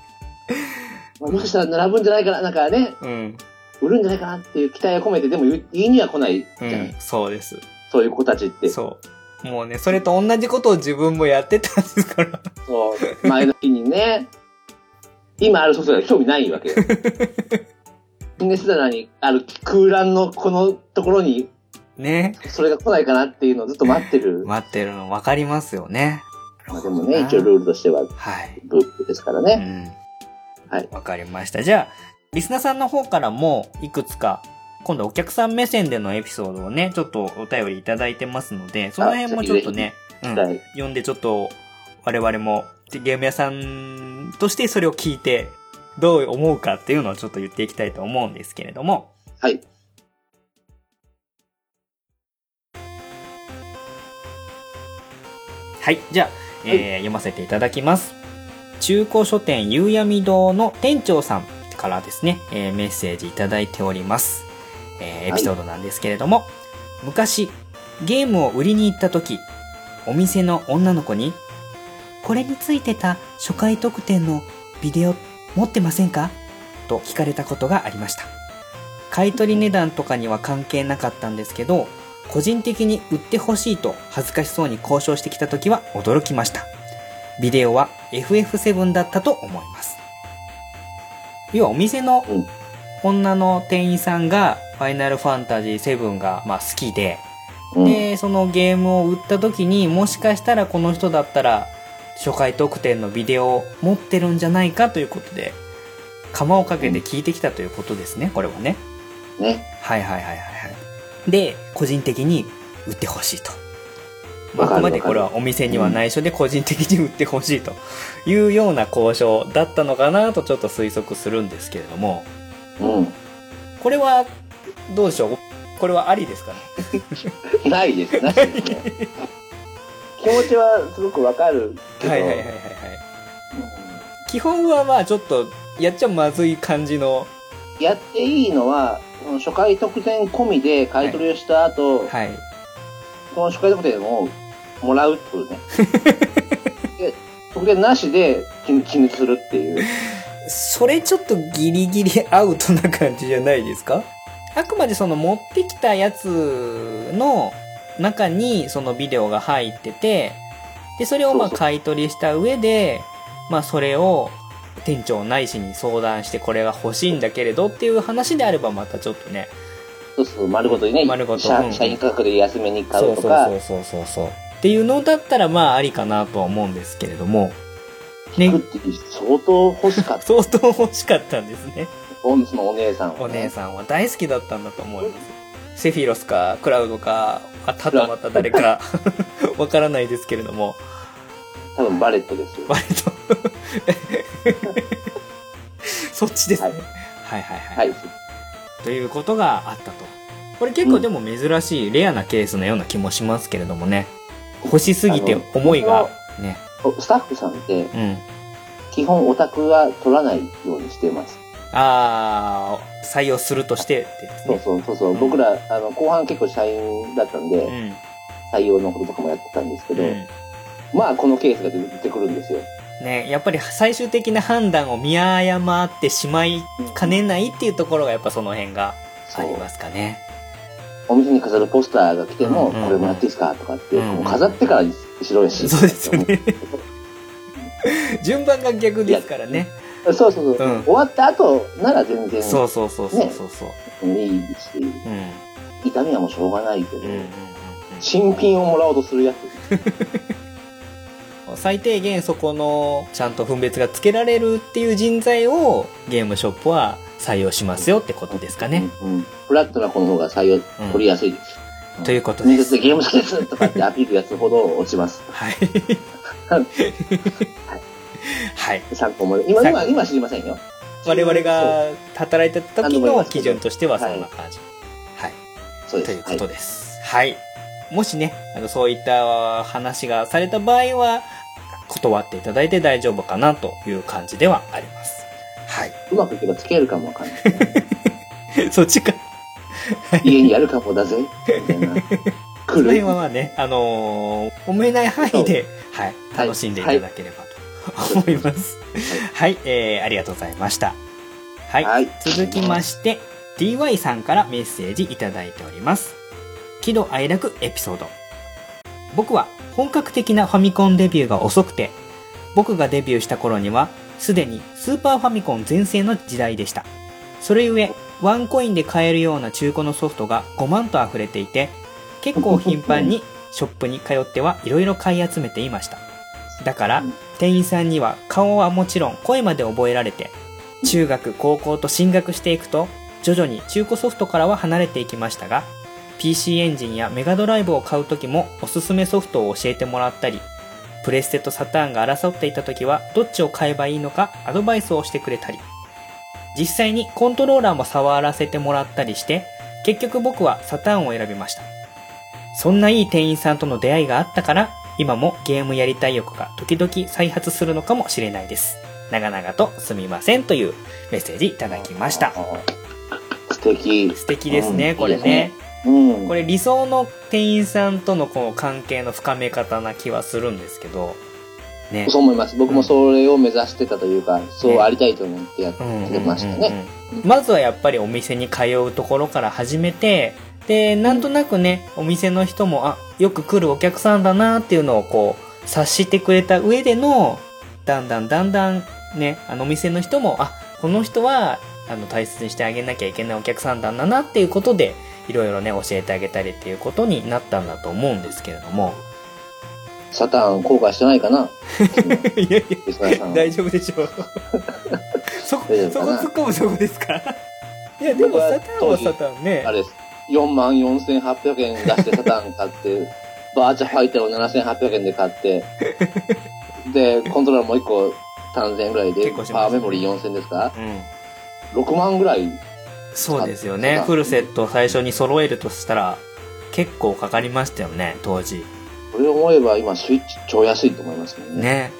もしかしたら並ぶんじゃないかな、なんかね、うん。売るんじゃないかなっていう期待を込めて、でも言いには来ないじうゃん。ん。そうです。そういう子たちって。そう。もうね、それと同じことを自分もやってたんですから。そう。前の日にね、今あるソフトが興味ないわけよ。ビジネス棚にある空欄のこのところに、ね。それが来ないかなっていうのをずっと待ってる。待ってるの分かりますよね。まあでもね、一応ルールとしては、はい。ブープですからうね。ん。はい。わかりました。じゃあ、リスナーさんの方からも、いくつか、今度お客さん目線でのエピソードをね、ちょっとお便りいただいてますので、その辺もちょっとね、うん、はい。読んでちょっと、我々も、ゲーム屋さんとしてそれを聞いて、どう思うかっていうのをちょっと言っていきたいと思うんですけれども、はい。はい。じゃあ、えー読ませていただきます。中古書店夕闇堂の店長さんからですね、えーメッセージいただいております。えーエピソードなんですけれども、昔、ゲームを売りに行った時、お店の女の子に、これについてた初回特典のビデオ持ってませんか？と聞かれたことがありました。買い取り値段とかには関係なかったんですけど、個人的に売ってほしいと恥ずかしそうに交渉してきた時は驚きました。ビデオは FF7 だったと思います。要はお店のうん女の店員さんがファイナルファンタジー7がまあ好きで、うん。で、そのゲームを売った時にもしかしたらこの人だったら初回特典のビデオを持ってるんじゃないかということで、釜をかけて聞いてきたということですね、これはね。ね。はいはいはいはいはい。で、個人的に売ってほしいと。まあくまでこれはお店には内緒で個人的に売ってほしいというような交渉だったのかなとちょっと推測するんですけれども、うん。これはどうでしょう？これはありですかね？ないです。なしですね。気持ちはすごくわかるけど。はいはいはいはいはい。基本はまあちょっとやっちゃまずい感じの、やっていいのは、初回特典込みで買い取りをした後、はい。その初回特典をもらうってことね。で特典なしで気気にするっていう。それちょっとギリギリアウトな感じじゃないですか？あくまでその持ってきたやつの中にそのビデオが入ってて、で、それをまあ買い取りした上で、まあそれを店長ないしに相談してこれが欲しいんだけれどっていう話であればまたちょっとね、そうそう、丸ごとにね、丸ごと社うん社員価格で安めに買そううそうとか、そうそうそうそう。っていうのだったらまあありかなとは思うんですけれども、ね相当欲しかった。相当欲しかったんですね。そのお姉さんは、ね。お姉さんは大好きだったんだと思います。セフィロスか、クラウドか、あただまた誰か、わからないですけれども、多分バレットですよ。割と、そっちですね。はい、はい、はいはい。ということがあったと。これ結構でも珍しい、レアなケースのような気もしますけれどもね。欲しすぎて思いが、ね。スタッフさんって、うん。基本オタクは取らないようにしてます。あー、採用するとしてですそうね。そうそうそう、うん僕ら、あの、後半結構社員だったんで、うん。採用のこととかもやってたんですけど、うん。まあ、このケースが出てくるんですよ。ね、やっぱり最終的な判断を見誤ってしまいかねないっていうところがやっぱその辺がありますかね。お店に飾るポスターが来ても、これもらっていいですかとかって、もう飾ってから白いし。そうですよね。順番が逆ですからね。そうそうそう。うん終わった後なら全然そうそうそうそうそうそう。いいし、うん。痛みはもうしょうがないけど、うんうんうん新品をもらおうとするやつ。うん。最低限そこのちゃんと分別がつけられるっていう人材をゲームショップは採用しますよってことですかね。うんうんフラットな子の方が採用取りやすいです。うんということ面です。ゲーム好きですとかってアピールやつほど落ちます。はい。はい。参考まで。今、今、今知りませんよ。我々が働いてた時の基準としてはそはいんな感じ。そうです。ということです。はい。もしね、あの、そういった話がされた場合は、断っていただいて大丈夫かなという感じではあります。はい。うまくいけば付き合えるかもわかんないね。そっちか。家にやるかもだぜ。みたいな。その辺。はまあね、あのー、思えない範囲で、はい、はい楽しんでいただければと思います。はい、えー、ありがとうございました。はい、はい続きまして、DY さんからメッセージいただいております。喜怒哀楽エピソード。僕は本格的なファミコンデビューが遅くて、僕がデビューした頃には、すでにスーパーファミコン全盛の時代でした。それゆえ、ワンコインで買えるような中古のソフトが5万と溢れていて、結構頻繁にショップに通ってはいろいろ買い集めていました。だから、店員さんには顔はもちろん声まで覚えられて、中学、高校と進学していくと、徐々に中古ソフトからは離れていきましたが、PC エンジンやメガドライブを買う時もおすすめソフトを教えてもらったり、プレステとサターンが争っていた時はどっちを買えばいいのかアドバイスをしてくれたり、実際にコントローラーも触らせてもらったりして、結局僕はサターンを選びました。そんないい店員さんとの出会いがあったから、今もゲームやりたい欲が時々再発するのかもしれないです。長々とすみませんというメッセージいただきました。素敵。素敵ですね、うんこれいいですねね。うん。これ理想の店員さんとのこの関係の深め方な気はするんですけど、ね。そう思います。僕もそれを目指してたというか、そうありたいと思ってやってましたね。うんうんうんうんまずはやっぱりお店に通うところから始めて、で、なんとなくね、お店の人も、あ、よく来るお客さんだなっていうのをこう、察してくれた上での、だんだんだんだんね、あのお店の人も、あ、この人は、あの、大切にしてあげなきゃいけないお客さんだなっていうことで、いろいろね、教えてあげたりっていうことになったんだと思うんですけれども。サターン後悔してないかな？いやいリスナーさんは大丈夫でしょう。そこ、そこ突っ込むとこですか？いや、でもサタンはサタンねあ。れです。4万4800円出してサターン買って、バーチャファイターを7800円で買って、で、コントローラーもう1個3000円ぐらいで、パワーメモリー4000ですか？うん。6万ぐらい、そうですよサねフルセットを最初に揃えるとしたら、結構かかりましたよね、当時。それを思えば今スイッチ超安いと思いますもんね。ね。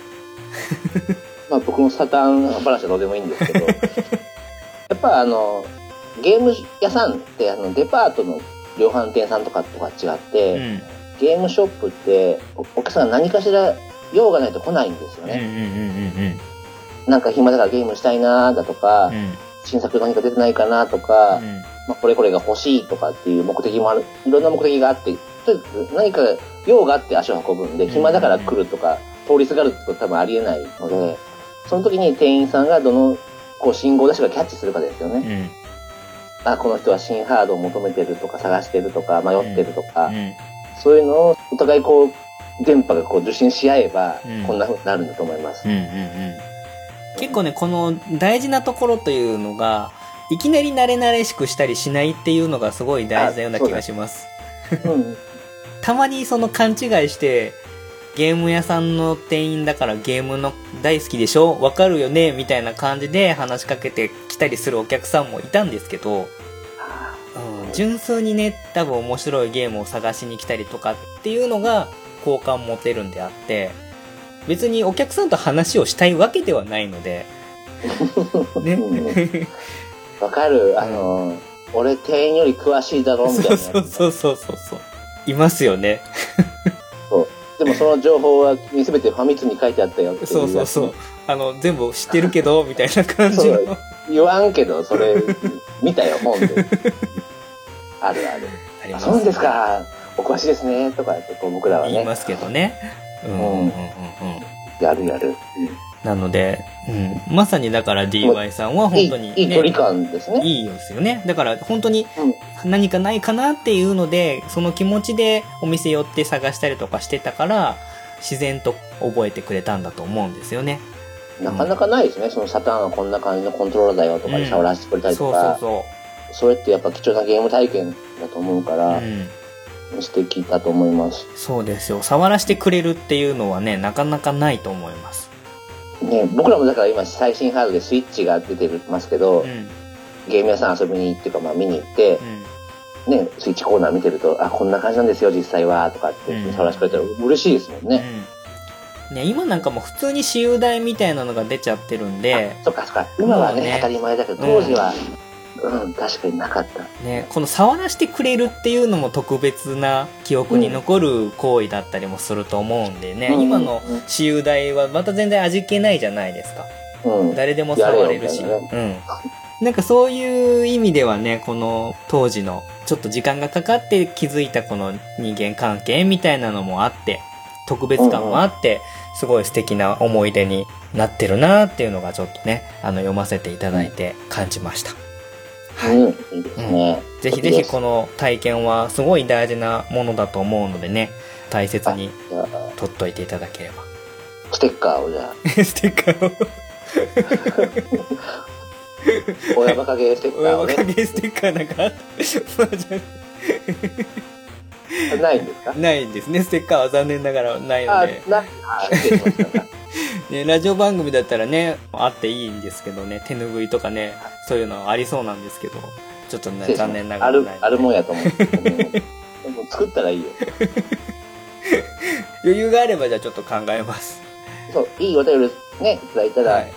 まあ僕のサターン話はどうでもいいんですけど、やっぱあの、ゲーム屋さんってあのデパートの量販店さんとかとか違って、うん。ゲームショップっておお客さんが何かしら用がないと来ないんですようんうんね。うんなんか暇だからゲームしたいなーだとか。うん。新作何か出てないかなとか、まあ、これこれが欲しいとかっていう目的もある、いろんな目的があって、何か用があって足を運ぶんで、暇だから来るとか、通りすがるってことは多分ありえないので、その時に店員さんがどの、こう信号出しがキャッチするかですよね。うん。うん。あ、この人は新ハードを求めてるとか探してるとか、迷ってるとか、うん。そういうのをお互いこう、電波がこう受信し合えばうん、こんな風になるんだと思います。うんうんうん。結構ね、この大事なところというのが、いきなり慣れ慣れしくしたりしないっていうのがすごい大事なような気がします。うん。たまにその勘違いして、ゲーム屋さんの店員だからゲームの大好きでしょ？わかるよねみたいな感じで話しかけてきたりするお客さんもいたんですけど、うん、純粋にね、多分面白いゲームを探しに来たりとかっていうのが好感持てるんであって、別にお客さんと話をしたいわけではないので、ね。う んわかるあの、俺店員より詳しいだろみたいなそう。そうそうそうそう。いますよね。でもその情報は全てファミ通に書いてあったよっそうそうそう。あの、全部知ってるけど、みたいな感じのそう。言わんけど、それ、見たよ、本で。あるある。あ、ありますそうですか。お詳しいですね。とかって、こう僕らはね、言いますけどね。うんうんうんうんうん。やるやる。なので、うん。まさにだから DY さんは本当に、ね、いいいい距離感ですね。いいですよね。だから本当にうん何かないかなっていうので、その気持ちでお店寄って探したりとかしてたから、自然と覚えてくれたんだと思うんですよね。なかなかないですね。そのサターンはこんな感じのコントローラーだよとかうんで触らせてくれたりそうとか、そうそれってやっぱ貴重なゲーム体験だと思うかそう。らう、ん。素敵だと思います。そうですよ。触らせてくれるっていうのはね、なかなかないと思います。ね、僕らもだから今最新ハードでスイッチが出てますけど、うん。ゲーム屋さん遊びに行っていうかまあ見に行って、ね、スイッチコーナー見てると、あ、こんな感じなんですよ、実際は、とかってうん話してくれたら嬉しいですもんね。うん。ね、今なんかもう普通に私有台みたいなのが出ちゃってるんで、そっかそっか。今はね、ね当たり前だけど、当時は、うん、確かになかった。ね、この触らせてくれるっていうのも特別な記憶に残る行為だったりもすると思うんでね、うん今の私有台はまた全然味気ないじゃないですか。うん。誰でも触れるし。やれよみたいうん。なんかそういう意味ではね、この当時のちょっと時間がかかって気づいたこの人間関係みたいなのもあって、特別感もあって、すごい素敵な思い出になってるなっていうのがちょっとね、あの読ませていただいて感じました。はい。うん、いいですね。ぜひぜひこの体験はすごい大事なものだと思うのでね、大切に取っといていただければ。ステッカーをじゃ ステッカーを、あ、親バカゲーステッカーをね。親バカ、ゲーステッカーなんか まあじゃ ないんですか？あないんですね。ステッカーは残念ながらないのあで、。な、あ、失礼しました。ね、ラジオ番組だったらね、あっていいんですけどね、手拭いとかね、そういうのありそうなんですけど、ちょっとね、残念ながあるらない、あるもんやと思う。でも作ったらいいよ。余裕があればじゃあちょっと考えます。そう、いいお便りね、いただいたら、はいうん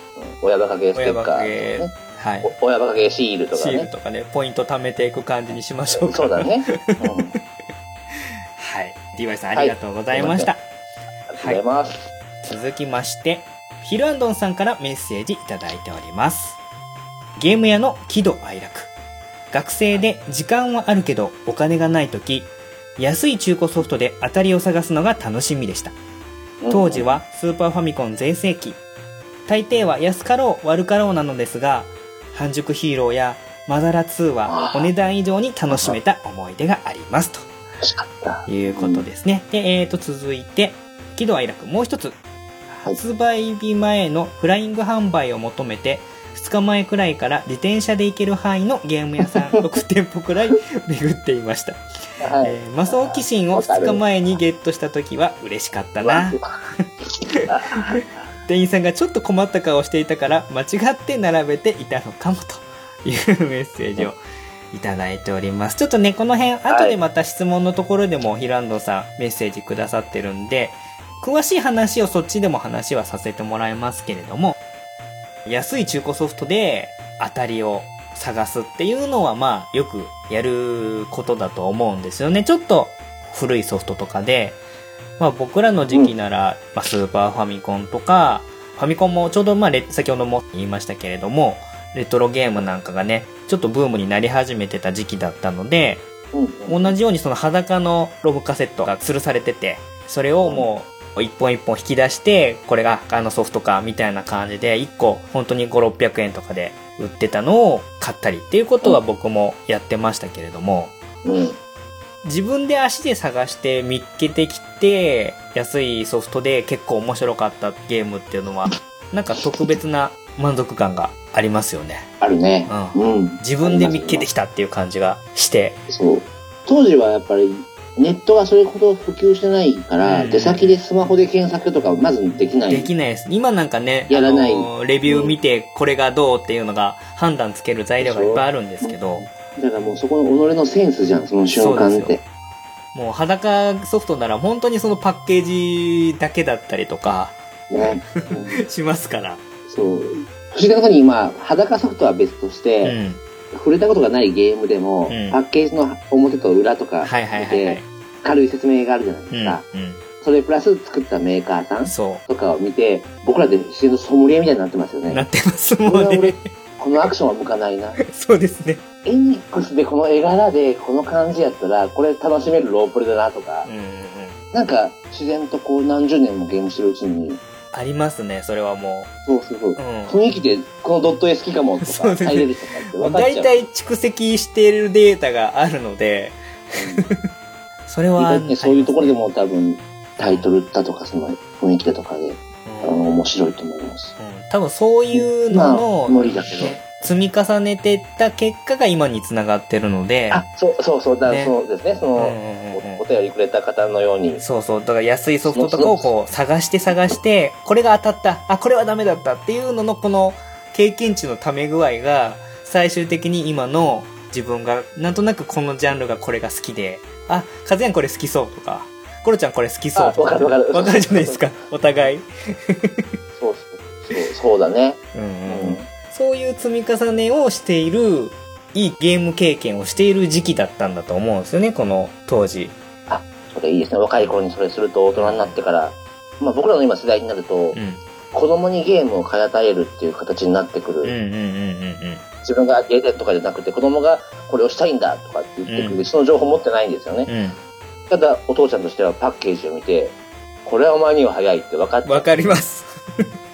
親バカゲーステッカーはい。お親バカゲーシールとシかね。ールとかね、ポイント貯めていく感じにしましょうか。そうだね。うん。ありはい。DY さんありがとうございました。がとうございます。続きまして、ヒルアンドンさんからメッセージいただいております。ゲーム屋の喜怒哀楽。学生で時間はあるけどお金がない時、安い中古ソフトで当たりを探すのが楽しみでした。当時はスーパーファミコン全盛期。大抵は安かろう悪かろうなのですが、半熟ヒーローやマダラ2はお値段以上に楽しめた思い出がありますと。欲しかった。いうことですね。で、えーと、続いて、喜怒哀楽もう一つ。はい発売日前のフライング販売を求めて、2日前くらいから自転車で行ける範囲のゲーム屋さん 6店舗くらい巡っていました。はい。えー、マソオキシンを2日前にゲットした時は嬉しかったな。店員さんがちょっと困った顔をしていたから間違って並べていたのかもというメッセージをいただいております。ちょっとね、この辺、後でまた質問のところでもヒランドさんメッセージくださってるんで、詳しい話をそっちでも話はさせてもらいますけれども、安い中古ソフトで当たりを探すっていうのはまあよくやることだと思うんですよね。ちょっと古いソフトとかで、まあ僕らの時期なら、まあスーパーファミコンとか、ファミコンもちょうどまあレ先ほども言いましたけれども、レトロゲームなんかがね、ちょっとブームになり始めてた時期だったので、うん同じようにその裸のロムカセットが吊るされてて、それをもう一本一本引き出して、これがあのソフトかみたいな感じで、1個本当に5、600円とかで売ってたのを買ったりっていうことは僕もやってましたけれども、うん。自分で足で探して見っけてきて、安いソフトで結構面白かったゲームっていうのは、なんか特別な満足感がありますよね。あるね。ううん。自分で見っけてきたっていう感じがして、そう。当時はやっぱり、ネットがそれほど普及してないから、うん出先でスマホで検索とかまずできない。できないです。今なんかね、やらないレビュー見てこれがどうっていうのが判断つける材料がいっぱいあるんですけど、だからもうそこの己のセンスじゃん、その瞬間って。もう裸ソフトなら本当にそのパッケージだけだったりとかね。うんしますから。そう。不思議なことに今、裸ソフトは別としうて、ん。触れたことがないゲームでも、うんパッケージの表と裏とかで。軽い説明があるじゃないですか。うん。うそれプラス作ったメーカーさんとかを見て、僕らで自然とソムリエみたいになってますよう。なね。ってますもんね。、このアクションは向かないな。そうですね。エニックスでこの絵柄でこの感じやったら、これ楽しめるロープレだなとかうん、うんうん。なんか自然とこう何十年もゲームしてるうちに、ありますね、それはもそうそうそうう。。うん。雰囲気でこのドット絵好きかもとか、入れるとかって分かっちゃう。大体蓄積しているデータがあるので、それ意は、ね、そういうところでも多分、タイトルだとか、その雰囲気だとかで、あうんの、面白いと思います。うん多分そういうのまあ、の、無理だけど。ね積み重ねてった結果が今につながってるので、あ、そうそうそう、だねそうですね、その、うんうんうんうんおお便りくれた方のように、そうそう。だから安いソフトとかをこう探して探して、これが当たった、あ、これはダメだったっていうののこの経験値のため具合が最終的に今の自分がなんとなくこのジャンルがこれが好きで、あ、カズヤンこれ好きそうとか、コロちゃんこれ好きそうとか。あわかるわかるわかるじゃないですか、お互い。そうそうそうそうだね。うんうん。そういう積み重ねをしている、いいゲーム経験をしている時期だったんだと思うんですよね、この当時。それいいですね。若い頃にそれすると大人になってから、まあ僕らの今世代になると、うん。子供にゲームを買い与えるっていう形になってくる。自分がやりたいとかじゃなくて、子供がこれをしたいんだとかって言ってくる、うんその情報持ってないんですよね。うん。うん。ただ、お父ちゃんとしてはパッケージを見て、これはお前には早いって分かって、わかります。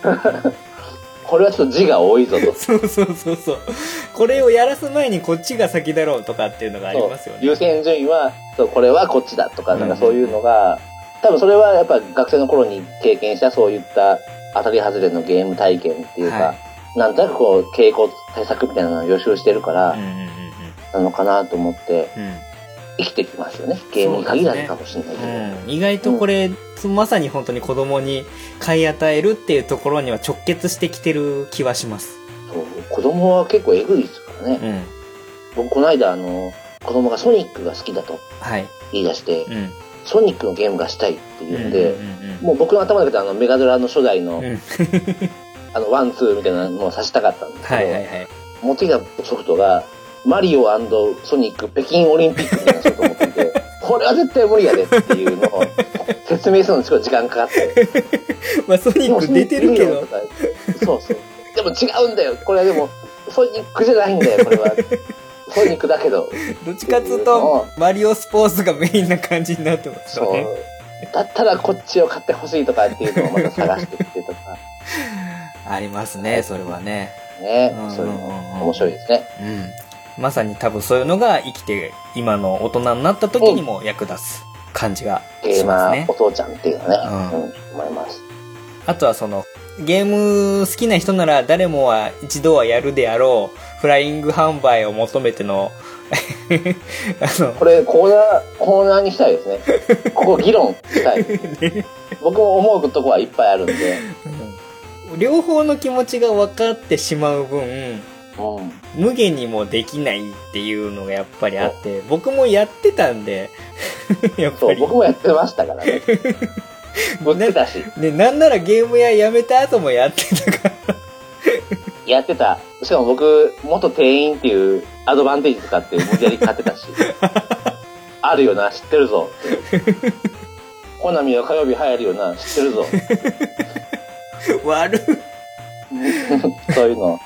これはちょっと字が多いぞと。そうそうそうそう。これをやらす前にこっちが先だろうとかっていうのがありますよね。優先順位は、そう、これはこっちだとか、なんかうんそういうのが、多分それはやっぱ学生の頃に経験したそういった当たり外れのゲーム体験っていうか、はなんとなくこう、傾向対策みたいなのを予習してるからうん、うんうんなのかなと思ってうん。うん生きてきますよね。ゲームに限らずかもしれないけど。うん、意外とこれ、まさに本当に子供に買い与えるっていうところには直結してきてる気はします。そう子供は結構エグいですからね。うん。僕この間あの、子供がソニックが好きだとはい。言い出して、うん。ソニックのゲームがしたいって言うんで、うんうんもう僕の頭の中であのメガドラの初代の、うんうん。あのワンツーみたいなのをさせたかったんですけど、はいはいはい。持ってきたソフトが、マリオソニック北京オリンピックみたいなソフトを持ってきて、これは絶対無理やでっていうのを 説明するのにすごい時間かかって。まあソニック出てるけどそうそう。でも違うんだよ。これはでも、ソニックじゃないんだよ、これは。ソニックだけど。どっちかっつうと、マリオスポーツがメインな感じになってますそう。だったらこっちを買ってほしいとかっていうのをまた探してきてとか。ありますね、それはね。ね。そういうの面白いですね。うん。まさに多分そういうのが生きて、今の大人になった時にも役立つ感じがしますねお。父ちゃんっていうのはね、ううん、思います。あとはその、ゲーム好きな人なら誰もは一度はやるであろう、フライング販売を求めての、あの、これコーナー、コーナーにしたいですね。ここ議論したい。僕も思うとこはいっぱいあるんで。両方の気持ちが分かってしまう分、うん。無限にもできないっていうのがやっぱりあって、僕もやってたんで、やっぱり。僕もやってましたからね。売ってたし、で、なんならゲーム屋辞めた後もやってたから。やってた。しかも僕、元店員っていうアドバンテージ使って無理やり買ってたし。あるよな、知ってるぞって。コナミは火曜日流行るよな、知ってるぞ。悪いそういうの。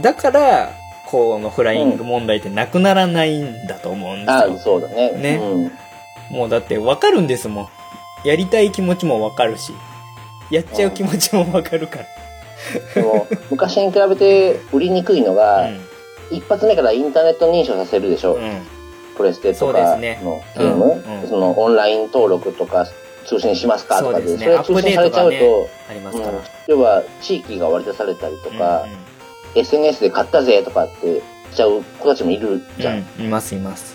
だから、このフライング問題ってなくならないんだと思うんですあよ。そうだね。ねうん。もうだって分かるんですもん。やりたい気持ちも分かるし、やっちゃう気持ちも分かるから。でも、昔に比べて売りにくいのが、一発目からインターネット認証させるでしょ。うん。うん。プレステとかのゲーム、うんうんそのオンライン登録とか通信しますかとかで、それが通信されちゃうと、要は地域が割り出されたりとか、うん SNS で買ったぜとかってしちゃう子たちもいるじゃん。うん、いますいます。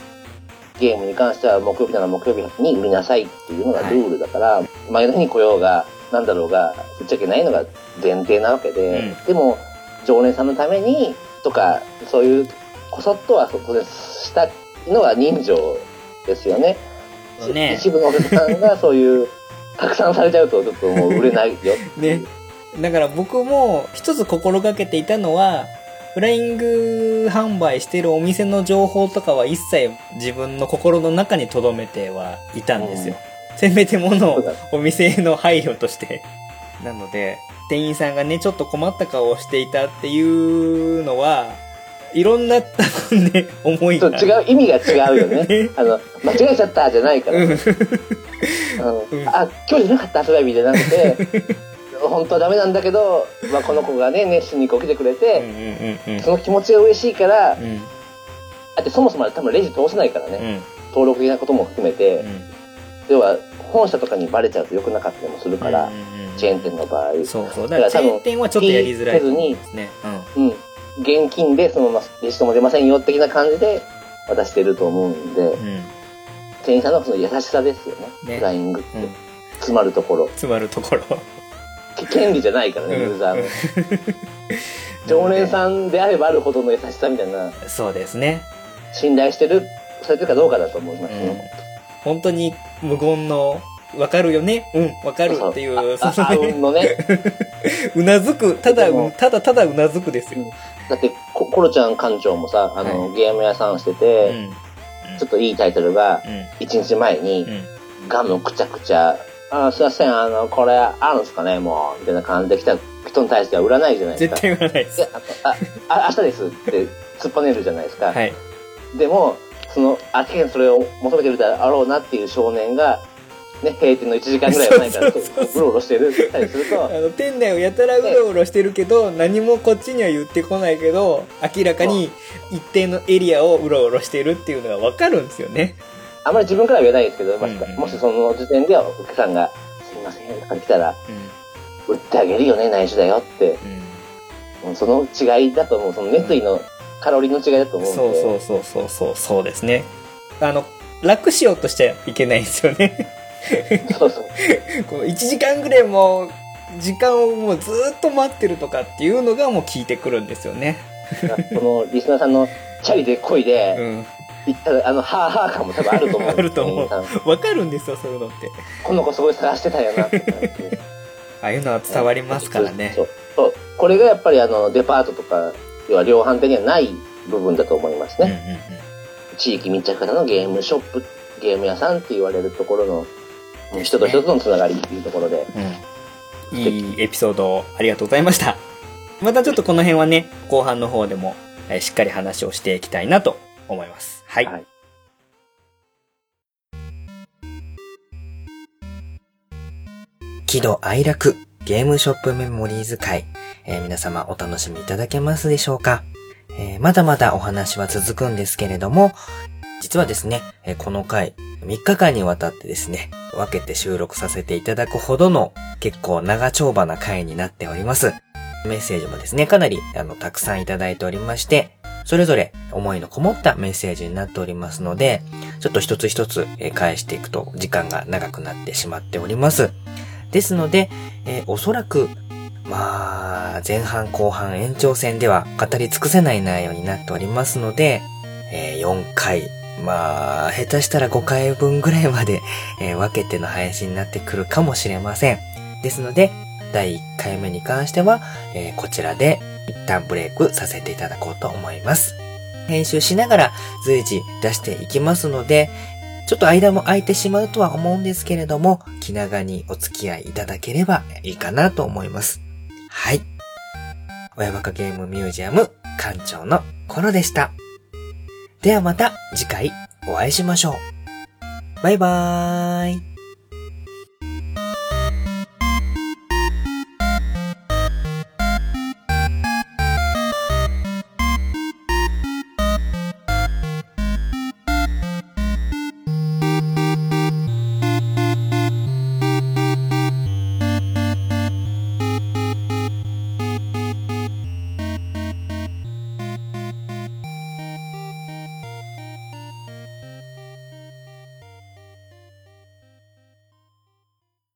ゲームに関しては木曜日なら木曜日に売りなさいっていうのがルールだから、前の日に来ようが、なんだろうが、売っちゃいけないのが前提なわけで、うんでも、常連さんのために、とか、そういう、こそっとは当然したのが人情ですよね。ね一部のお客さんがそういう、拡散されちゃうとちょっともう売れないよ。ね。だから僕も一つ心がけていたのは、フライング販売してるお店の情報とかは一切自分の心の中に留めてはいたんですよ。せめてものお店の配慮として。なので、店員さんがね、ちょっと困った顔をしていたっていうのは、いろんな多分ね、思いが。違う、意味が違うよね ね。あの、間違えちゃったじゃないから。うんあのうんあ、今日じゃなかった発売日じゃなくて、本当はダメなんだけど、まあ、この子がね、熱心にこう来てくれうんて、うんうんその気持ちが嬉しいから、うん。うんだってそもそも多分レジ通せないからね、うん登録的なことも含めて、うん要は本社とかにバレちゃうと良くなかったりもするから、うんうんうんチェーン店の場合、そうそう。だからチェーン店はちょっとやりづらいと思うんですね。うん、現金でそのままレシートも出ませんよ的な感じで渡してると思うんで、うん。うん。店員さんのその優しさですよね、ねフライングって。うん詰まるところ。詰まるところ。け権利じゃないからね、うんユーザーの。常連さんであればあるほどの優しさみたいな。そうですね。信頼してる、されてるかどうかだと思います。本当に無言の、わかるよねうん、わかるっていう、あ、そのね。うなずく、ただただただうなずくですよ。だって、ココロちゃん館長もさ、あの、はゲーム屋さんしてうて、ん。ちょっといいタイトルが、うん。1日前に、うん。ガムくちゃくちゃ、あ、すいません、あの、これ、あるんですかね、もう、みたいな感じで来た人に対しては売らないじゃないですか。絶対言わないです。でああ、あ、明日ですって突っぱねるじゃないですか。はい。でも、その、明らそれを求めてるだろうなっていう少年が、ね、閉店の1時間ぐらい前から そうろうろしてるたりするとあ、の、店内をやたらうろうろしてるけど、何もこっちには言ってこないけど、明らかに一定のエリアをうろうろしてるっていうのがわかるんですよね。あまり自分からは言えないですけど、もしうんうんうんもしその時点ではお客さんが、すいません、とか来たら、うん。売ってあげるよね、内緒だよって、うん。うんその違いだと思う、その熱意のカロリーの違いだと思うんで。そうそうそうそうそう、そうですね。あの、楽しようとしちゃいけないんですよね。そうそう。この1時間ぐらいもう、時間をもうずーっと待ってるとかっていうのがもう効いてくるんですよね。そのリスナーさんのチャリで恋うで、ん。言ったら、あの、はぁはぁ感も多分あると思う。あると思うわかるんですよ、そういうのって。この子すごい探してたよなって。ああいうのは伝わりますからねそ。う。そう。これがやっぱりあの、デパートとか、要は量販店にはない部分だと思いますうんうんね。地域密着型のゲームショップ、ゲーム屋さんって言われるところの、人と人とのつながりっていうところで。うん。いいエピソードをありがとうございました。またちょっとこの辺はね、後半の方でも、えーしっかり話をしていきたいなと思います。はい。はい喜怒哀楽ゲームショップメモリーズ会、えー皆様お楽しみいただけますでしょうか、えーまだまだお話は続くんですけれども、実はですね、えーこの回、3日間にわたってですね、分けて収録させていただくほどの結構長丁場な回になっております。メッセージもですね、かなりあのたくさんいただいておりまして、それぞれ思いのこもったメッセージになっておりますので、ちょっと一つ一つ返していくと時間が長くなってしまっております。ですので、えーおそらく、まあ、前半後半延長戦では語り尽くせない内容になっておりますので、えー4回、まあ、下手したら5回分ぐらいまで、えー分けての配信になってくるかもしれません。ですので、第1回目に関しては、えーこちらで一旦ブレイクさせていただこうと思います。編集しながら随時出していきますので、ちょっと間も空いてしまうとは思うんですけれども、気長にお付き合いいただければいいかなと思います。はい。親バカゲームミュージアム館長のコロでした。ではまた次回お会いしましょう。バイバーイ。